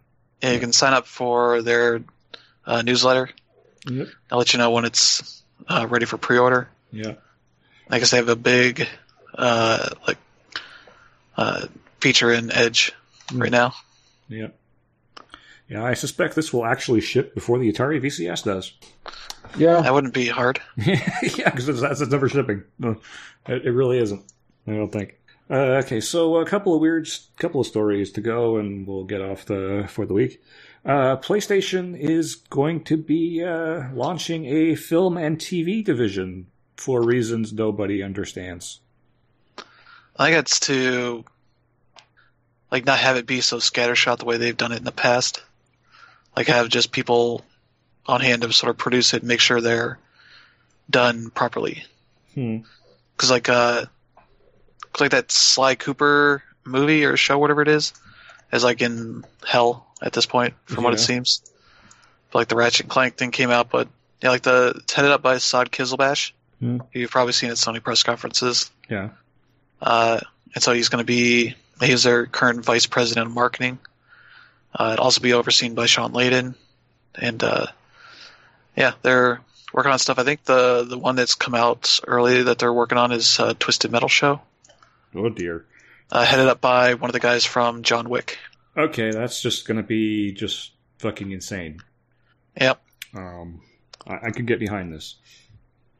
Yeah, you can sign up for their uh, newsletter. Yep. I'll let you know when it's uh, ready for pre-order. Yeah. I guess they have a big uh, like uh, feature in Edge right now. Yeah. Yeah. I suspect this will actually ship before the Atari VCS does. Yeah. That wouldn't be hard. <laughs> yeah, because that's it's never shipping. No, it, it really isn't. I don't think. Uh, okay, so a couple of weird, couple of stories to go, and we'll get off the for the week. Uh, PlayStation is going to be uh, launching a film and TV division for reasons nobody understands. I think it's to like not have it be so scattershot the way they've done it in the past. Like have just people on hand to sort of produce it, and make sure they're done properly. Hmm. Because like uh, 'cause like that Sly Cooper movie or show, whatever it is, is like in hell at this point, from what it seems. But, like the Ratchet and Clank thing came out, but yeah, like the it's headed up by Sod Qizilbash. Hmm. who You've probably seen at Sony press conferences. Yeah. Uh, and so he's going to be he's their current vice president of marketing. Uh, it'll also be overseen by Shawn Layden, and uh, yeah, they're working on stuff. I think the the one that's come out early that they're working on is uh, Twisted Metal Show, Oh dear. uh, headed up by one of the guys from John Wick. Okay, that's just going to be just fucking insane. Yep, Um, I, I could get behind this.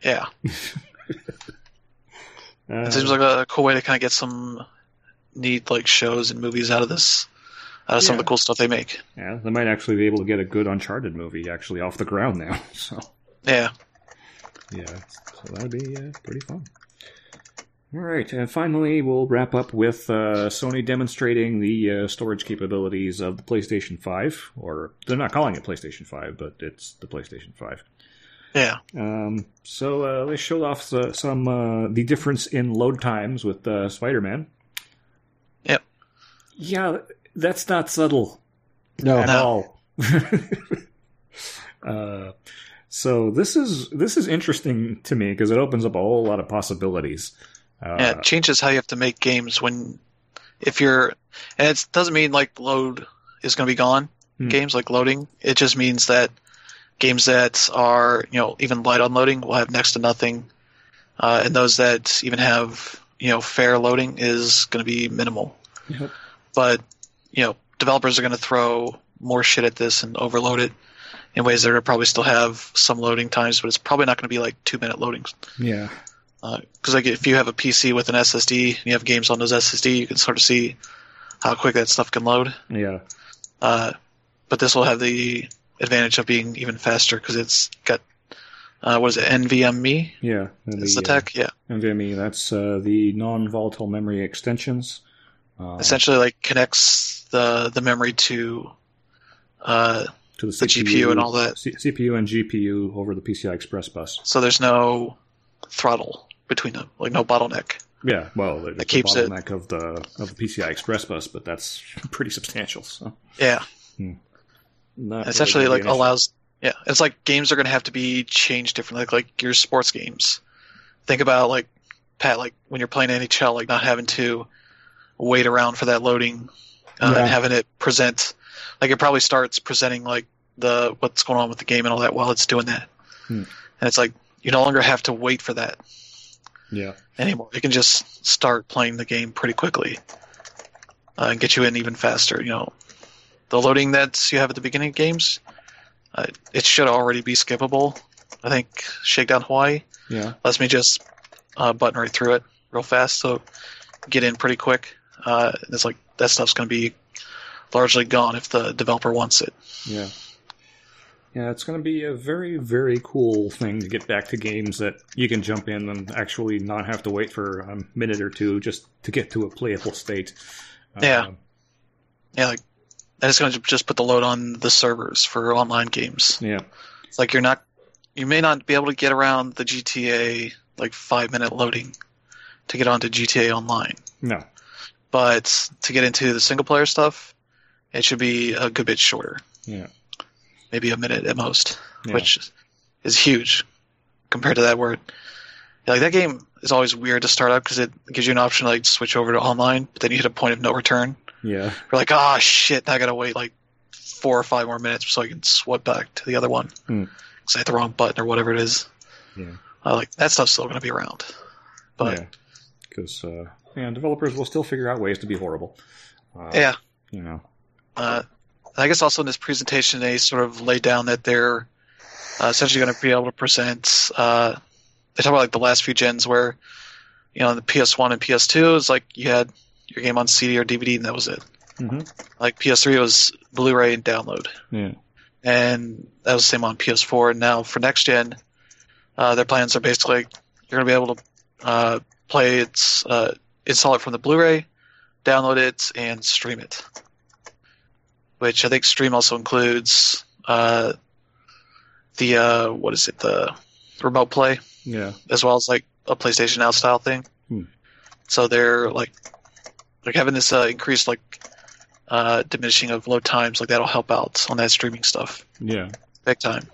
yeah, <laughs> it seems like a cool way to kind of get some neat like shows and movies out of this, out of some of the cool stuff they make. yeah, they might actually be able to get a good Uncharted movie actually off the ground now. <laughs> So. Yeah, Yeah, so that'd be uh, pretty fun. All right, and finally, we'll wrap up with uh, Sony demonstrating the uh, storage capabilities of the PlayStation 5, or they're not calling it PlayStation 5, but it's the PlayStation 5. yeah, Um, so uh, they showed off uh, some uh, the difference in load times with uh, Spider-Man. Yep. Yeah, that's not subtle No. at No. all. <laughs> uh, so this is this is interesting to me because it opens up a whole lot of possibilities. Uh, Yeah, it changes how you have to make games when if you're and it doesn't mean like load is going to be gone. Hmm. Games like loading, it just means that games that are you know even light on loading will have next to nothing, uh, and those that even have you know fair loading is going to be minimal. Yep. But you know developers are going to throw more shit at this and overload it in ways that are probably still have some loading times, but it's probably not going to be like two minute loadings yeah, because like if you have a PC with an SSD and you have games on those SSD, you can sort of see how quick that stuff can load. yeah, Uh, but this will have the advantage of being even faster because it's got uh, what is it NVMe? yeah. And Is the uh, tech? Yeah, NVMe. That's uh, the non-volatile memory extensions. Um, essentially like connects the the memory to uh, to the, the GPU and all that. C- CPU and GPU over the PCI Express bus. so there's no throttle between them, like no bottleneck. Yeah, well, That keeps the it- of the of the PCI Express bus, but that's <laughs> pretty substantial. So Yeah, not essentially gonna like allows yeah it's like games are going to have to be changed differently like, like your sports games think about like pat like when you're playing nhl like not having to wait around for that loading uh, Yeah. and having it present. Like it probably starts presenting like the what's going on with the game and all that while it's doing that. Hmm. and it's like you no longer have to wait for that Yeah, anymore. You can just start playing the game pretty quickly uh, and get you in even faster you know. The loading that you have at the beginning of games uh, it should already be skippable. I think shakedown hawaii yeah, lets me just uh, button right through it real fast so get in pretty quick uh, it's like that stuff's going to be largely gone if the developer wants it yeah. Yeah, it's going to be a very, very cool thing to get back to games that you can jump in and actually not have to wait for a minute or two just to get to a playable state. Yeah. Um, yeah like and it's going to just put the load on the servers for online games yeah. It's like you're not, you may not be able to get around the GTA like five minute loading to get onto GTA Online, No. But to get into the single player stuff, it should be a good bit shorter, Yeah. maybe a minute at most, Yeah. which is huge compared to that. Where yeah, like that game is always weird to start up because it gives you an option to like switch over to online, but then you hit a point of no return. Yeah. You're like, ah, shit, now I gotta wait like four or five more minutes so I can swap back to the other one. Hmm. Because I hit the wrong button or whatever it is. Yeah. Uh, like that stuff's still gonna be around. But yeah. Because yeah, developers will still figure out ways to be horrible. Uh, yeah, You know. uh, I guess also in this presentation they sort of laid down that they're uh, essentially going to be able to present. Uh, they talk about like the last few gens where, you know, the PS1 and PS2 is like you had your game on CD or DVD and that was it. hmm Like PS3 was Blu-ray and download, Yeah. and that was the same on PS4. And now for next gen, uh, their plans are basically you're going to be able to uh, play it, uh, install it from the Blu-ray, download it, and stream it. Which I think stream also includes uh, the uh, what is it the remote play Yeah. as well as like a PlayStation Now style thing. Hmm. So they're like like having this uh, increased like uh, diminishing of load times like that'll help out on that streaming stuff Yeah. big time.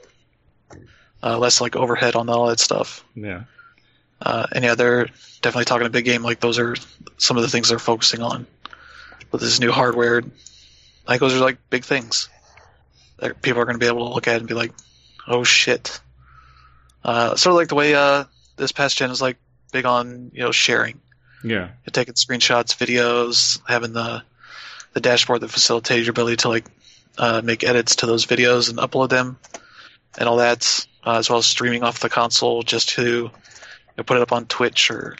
Uh, less like overhead on all that stuff. Yeah. Uh, and yeah, they're definitely talking a big game. Like those are some of the things they're focusing on with this new hardware. I think those are like big things that people are going to be able to look at and be like, "Oh shit!" Uh, sort of like the way uh, this past gen is like big on you know sharing, Yeah. You're taking screenshots, videos, having the the dashboard that facilitates your ability to like uh, make edits to those videos and upload them, and all that, uh, as well as streaming off the console just to put it up on Twitch or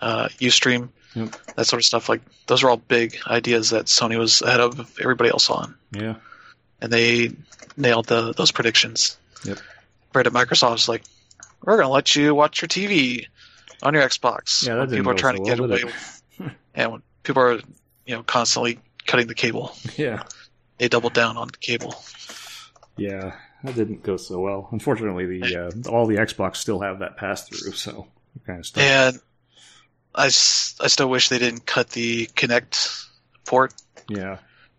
uh, UStream, Yep. that sort of stuff. Like those are all big ideas that Sony was ahead of everybody else on, Yeah. and they nailed the, those predictions. Yep. Right at Microsoft's like, we're gonna let you watch your TV on your Xbox. Yeah, that people are trying to get well, did away. With, <laughs> and when people are, you know, constantly cutting the cable, <laughs> Yeah. they double down on the cable. Yeah. That didn't go so well. Unfortunately, the uh, all the Xbox still have that pass through, so kind of stuff. And I still wish they didn't cut the Kinect port Yeah.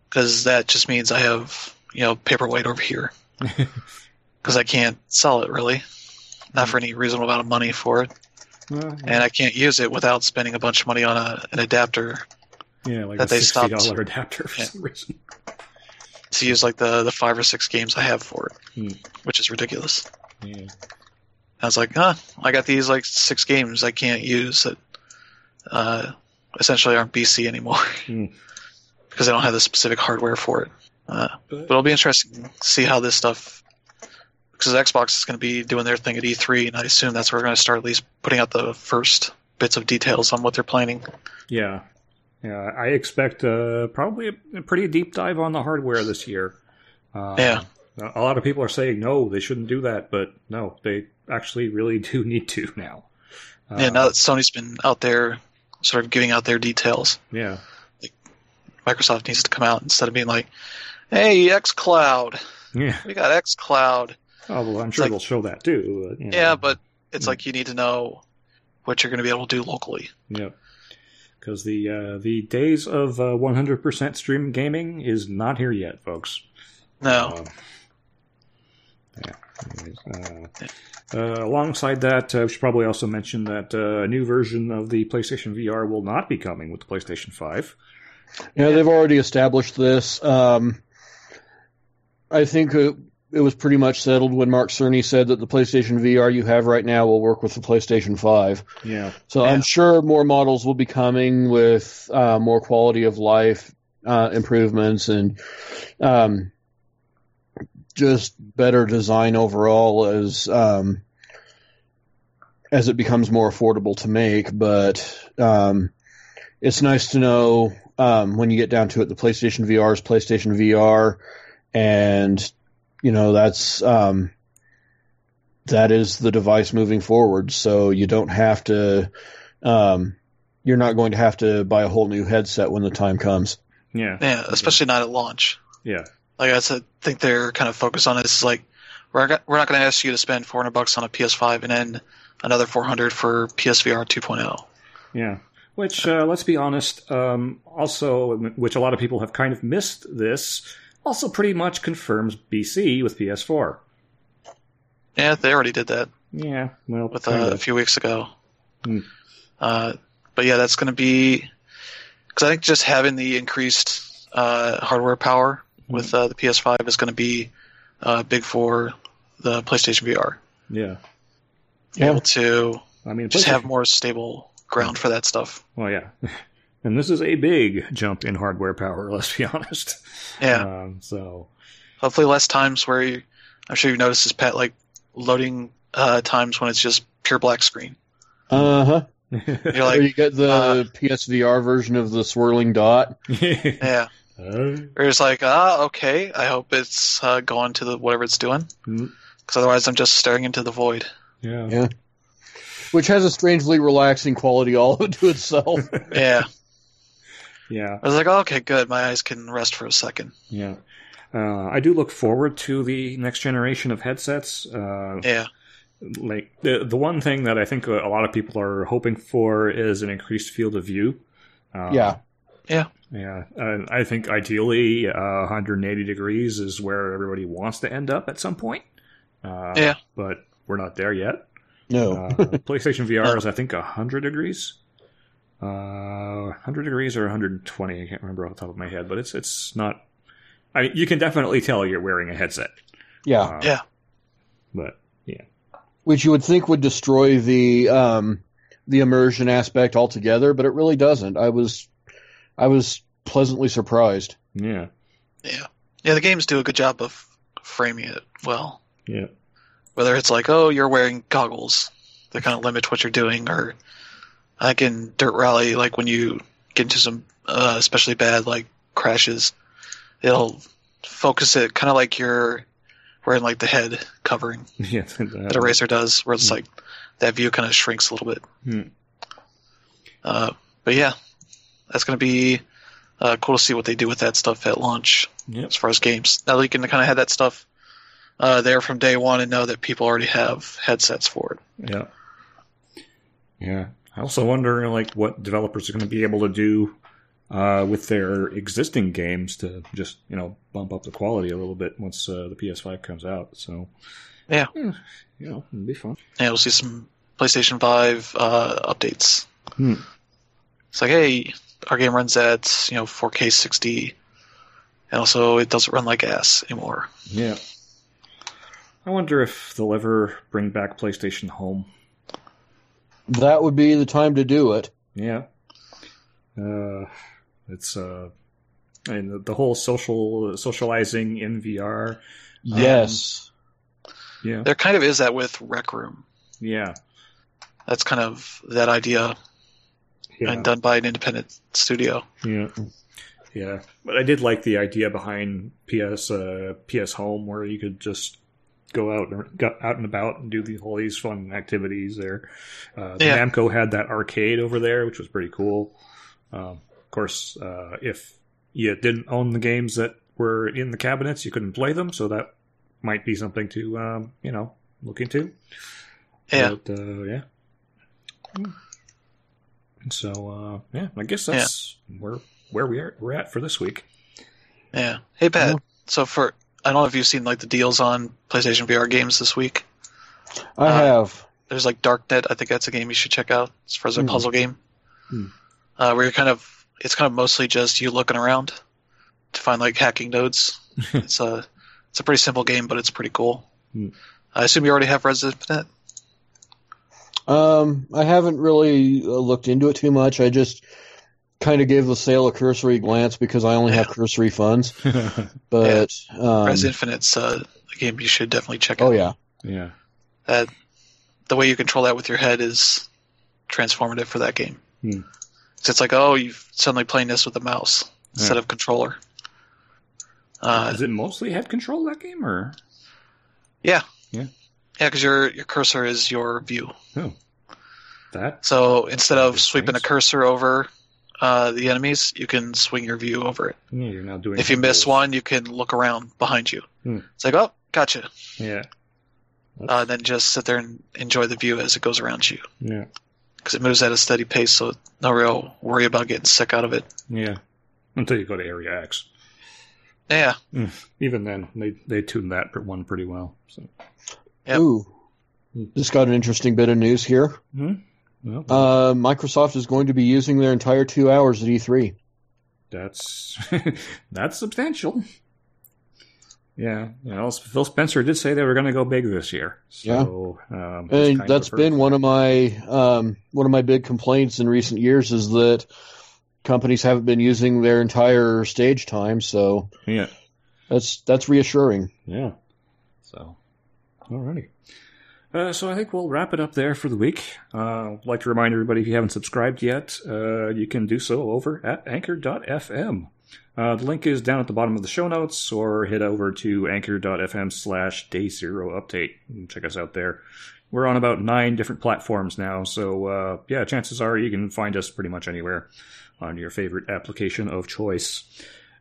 because that just means I have you know paperweight over here <laughs> because I can't sell it really, not for any reasonable amount of money for it, Well, and I can't use it without spending a bunch of money on a, an adapter yeah, like that a they dollar stopped. adapter for Yeah. some reason. To use like the the five or six games I have for it, Hmm. which is ridiculous. Yeah. I was like, huh, I got these like six games I can't use that uh, essentially aren't BC anymore <laughs> Hmm. because I don't have the specific hardware for it. Uh, But- but it'll be interesting to see how this stuff, because Xbox is going to be doing their thing at E3, and I assume that's where we're going to start at least putting out the first bits of details on what they're planning. Yeah, yeah. I expect uh, probably a, a pretty deep dive on the hardware this year. Uh, Yeah. a lot of people are saying no, they shouldn't do that, but no, they actually really <laughs> do need to now. Uh, yeah, now that Sony's been out there, sort of giving out their details, yeah, Microsoft needs to come out instead of being like, "Hey, XCloud, yeah. we got XCloud." Oh well, I'm sure like- they'll show that too. But, you know, Yeah, but it's Hmm. like you need to know what you're going to be able to do locally. Yep. Because the uh, the days of uh, 100% stream gaming is not here yet, folks. No, Uh, yeah. anyways, uh, uh, alongside that, uh, we should probably also mention that uh, a new version of the PlayStation VR will not be coming with the PlayStation 5. Yeah, they've already established this. Um, I think it, it was pretty much settled when Mark Cerny said that the PlayStation VR you have right now will work with the PlayStation 5. Yeah. So Yeah. I'm sure more models will be coming with uh, more quality of life uh, improvements and um, just better design overall as um, as it becomes more affordable to make. But um, it's nice to know um, when you get down to it, the PlayStation VR is PlayStation VR, and you know that's um, that is the device moving forward. So you don't have to. Um, you're not going to have to buy a whole new headset when the time comes. Yeah. yeah, especially not at launch. Yeah. Like I said, I think they're kind of focused on this. Is like we're not, we're not going to ask you to spend 400 bucks on a PS5 and then another 400 for PSVR 2.0. Yeah. Which, uh, let's be honest, um, also, which a lot of people have kind of missed this, also pretty much confirms BC with PS4. Yeah, they already did that Yeah. Well, with uh, a few weeks ago. Hmm. Uh, but yeah, that's going to be because I think just having the increased uh, hardware power Hmm. with uh, the PS5 is going to be uh, big for the PlayStation VR. Yeah. Be able to I mean, just have more stable ground for that stuff. Well, yeah. <laughs> And this is a big jump in hardware power, <laughs> let's be honest. Yeah. Um, so, Hopefully, less times where you, I'm sure you've noticed this, Pat, like loading uh, times when it's just pure black screen. Uh huh. You're <laughs> Or like, you get the uh, PSVR version of the swirling dot. <laughs> yeah. Uh, Or it's like, ah, okay. I hope it's uh, going to the whatever it's doing, because otherwise I'm just staring into the void. yeah. Yeah. Which has a strangely relaxing quality all to itself. Yeah. Yeah. I was like, oh, okay, good. My eyes can rest for a second. Yeah. Uh, I do look forward to the next generation of headsets. Uh, Yeah. like the the one thing that I think a lot of people are hoping for is an increased field of view. Uh, yeah. yeah. And I think ideally, uh, 180 degrees is where everybody wants to end up at some point. Uh, Yeah. But we're not there yet. No. Uh, <laughs> PlayStation VR is I think 100 degrees. Uh, 100 degrees or 120. I can't remember off the top of my head, but it's it's not. I mean, you can definitely tell you're wearing a headset. yeah. Uh, Yeah. But yeah, Which you would think would destroy the um, the immersion aspect altogether, but it really doesn't. I was I was pleasantly surprised. yeah, Yeah. Yeah, the games do a good job of framing it well. yeah, Whether it's like, oh, you're wearing goggles that kind of limit what you're doing, or like in Dirt Rally, like when you get into some uh, especially bad like crashes, it'll focus it kind of like you're wearing like the head covering <laughs> yeah. that a racer does, where it's Hmm. like that view kind of shrinks a little bit. Hmm. Uh, but yeah, that's going to be uh, cool to see what they do with that stuff at launch Yep. as far as games. Now that you can kind of have that stuff uh, there from day one and know that people already have headsets for it. Yeah. Yeah. I also wonder, like, what developers are going to be able to do uh, with their existing games to just, you know, bump up the quality a little bit once uh, the PS5 comes out. So, Yeah. you know, it'll be fun. Yeah, we'll see some PlayStation 5 uh, updates. Hmm. It's like, hey, our game runs at you know 4K 60, and also it doesn't run like ass anymore. Yeah. I wonder if they'll ever bring back PlayStation Home. That would be the time to do it. Yeah. Uh, it's uh, I mean, the, the whole social socializing in VR. Yes. Yeah. There kind of is that with Rec Room. Yeah. That's kind of that idea Yeah. and done by an independent studio. Yeah, yeah, but I did like the idea behind PS uh, PS Home, where you could just go out and go out and about and do the, all these fun activities there. Uh, the Yeah. Namco had that arcade over there, which was pretty cool. Um, of course, uh, if you didn't own the games that were in the cabinets, you couldn't play them, so that might be something to um, you know look into. Yeah. But, uh, yeah. So uh, yeah, I guess that's where where we are we're at for this week. Yeah. Hey, Pat. Yeah. So for I don't know if you've seen like the deals on PlayStation VR games this week. I Uh, have. There's like Darknet. I think that's a game you should check out as far as a Hmm. puzzle game, Hmm. uh, where you're kind of it's kind of mostly just you looking around to find like hacking nodes. <laughs> it's a it's a pretty simple game, but it's pretty cool. Hmm. I assume you already have Resident Evil. Um, I haven't really uh, looked into it too much. I just kind of gave the sale a cursory glance because I only have cursory funds. <laughs> But um, Rez Infinite's uh, a game you should definitely check out. oh yeah, yeah, That the way you control that with your head is transformative for that game. Hmm. So it's like, oh, you're suddenly playing this with a mouse instead of controller. Uh, is it mostly head control that game or? yeah, Yeah. yeah, because your your cursor is your view. Oh, that So instead of Makes sweeping a cursor over uh, the enemies, you can swing your view over it. yeah, you're now doing. If you miss both. one, you can look around behind you. Hmm. It's like, oh, gotcha. yeah, Uh, then just sit there and enjoy the view as it goes around you. yeah, because it moves at a steady pace, so no real worry about getting sick out of it. yeah. Until you go to Area X, Yeah, even then they they tuned that one pretty well. So. Yep. ooh, just got an interesting bit of news here. Hmm? Well, Uh, Microsoft is going to be using their entire two hours at E E3. that's <laughs> that's substantial. Yeah, you know, Phil Spencer did say they were going to go big this year. So, um, And that's been one of my um, one of my big complaints in recent years is that companies haven't been using their entire stage time. So yeah, that's that's reassuring. yeah. So Alrighty. Uh, so I think we'll wrap it up there for the week. Uh, I'd like to remind everybody if you haven't subscribed yet, uh, you can do so over at anchor.fm. Uh, the link is down at the bottom of the show notes, or head over to anchor.fm slash day zero update and check us out there. We're on about nine different platforms now, so uh, yeah, chances are you can find us pretty much anywhere on your favorite application of choice.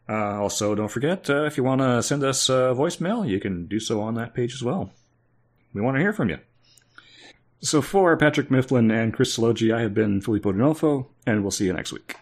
Uh, also, don't forget if you want to send us a voicemail, you can do so on that page as well. We want to hear from you. So, for Patrick Mifflin and Chris Sologi, I have been Filippo D'Onofo, and we'll see you next week.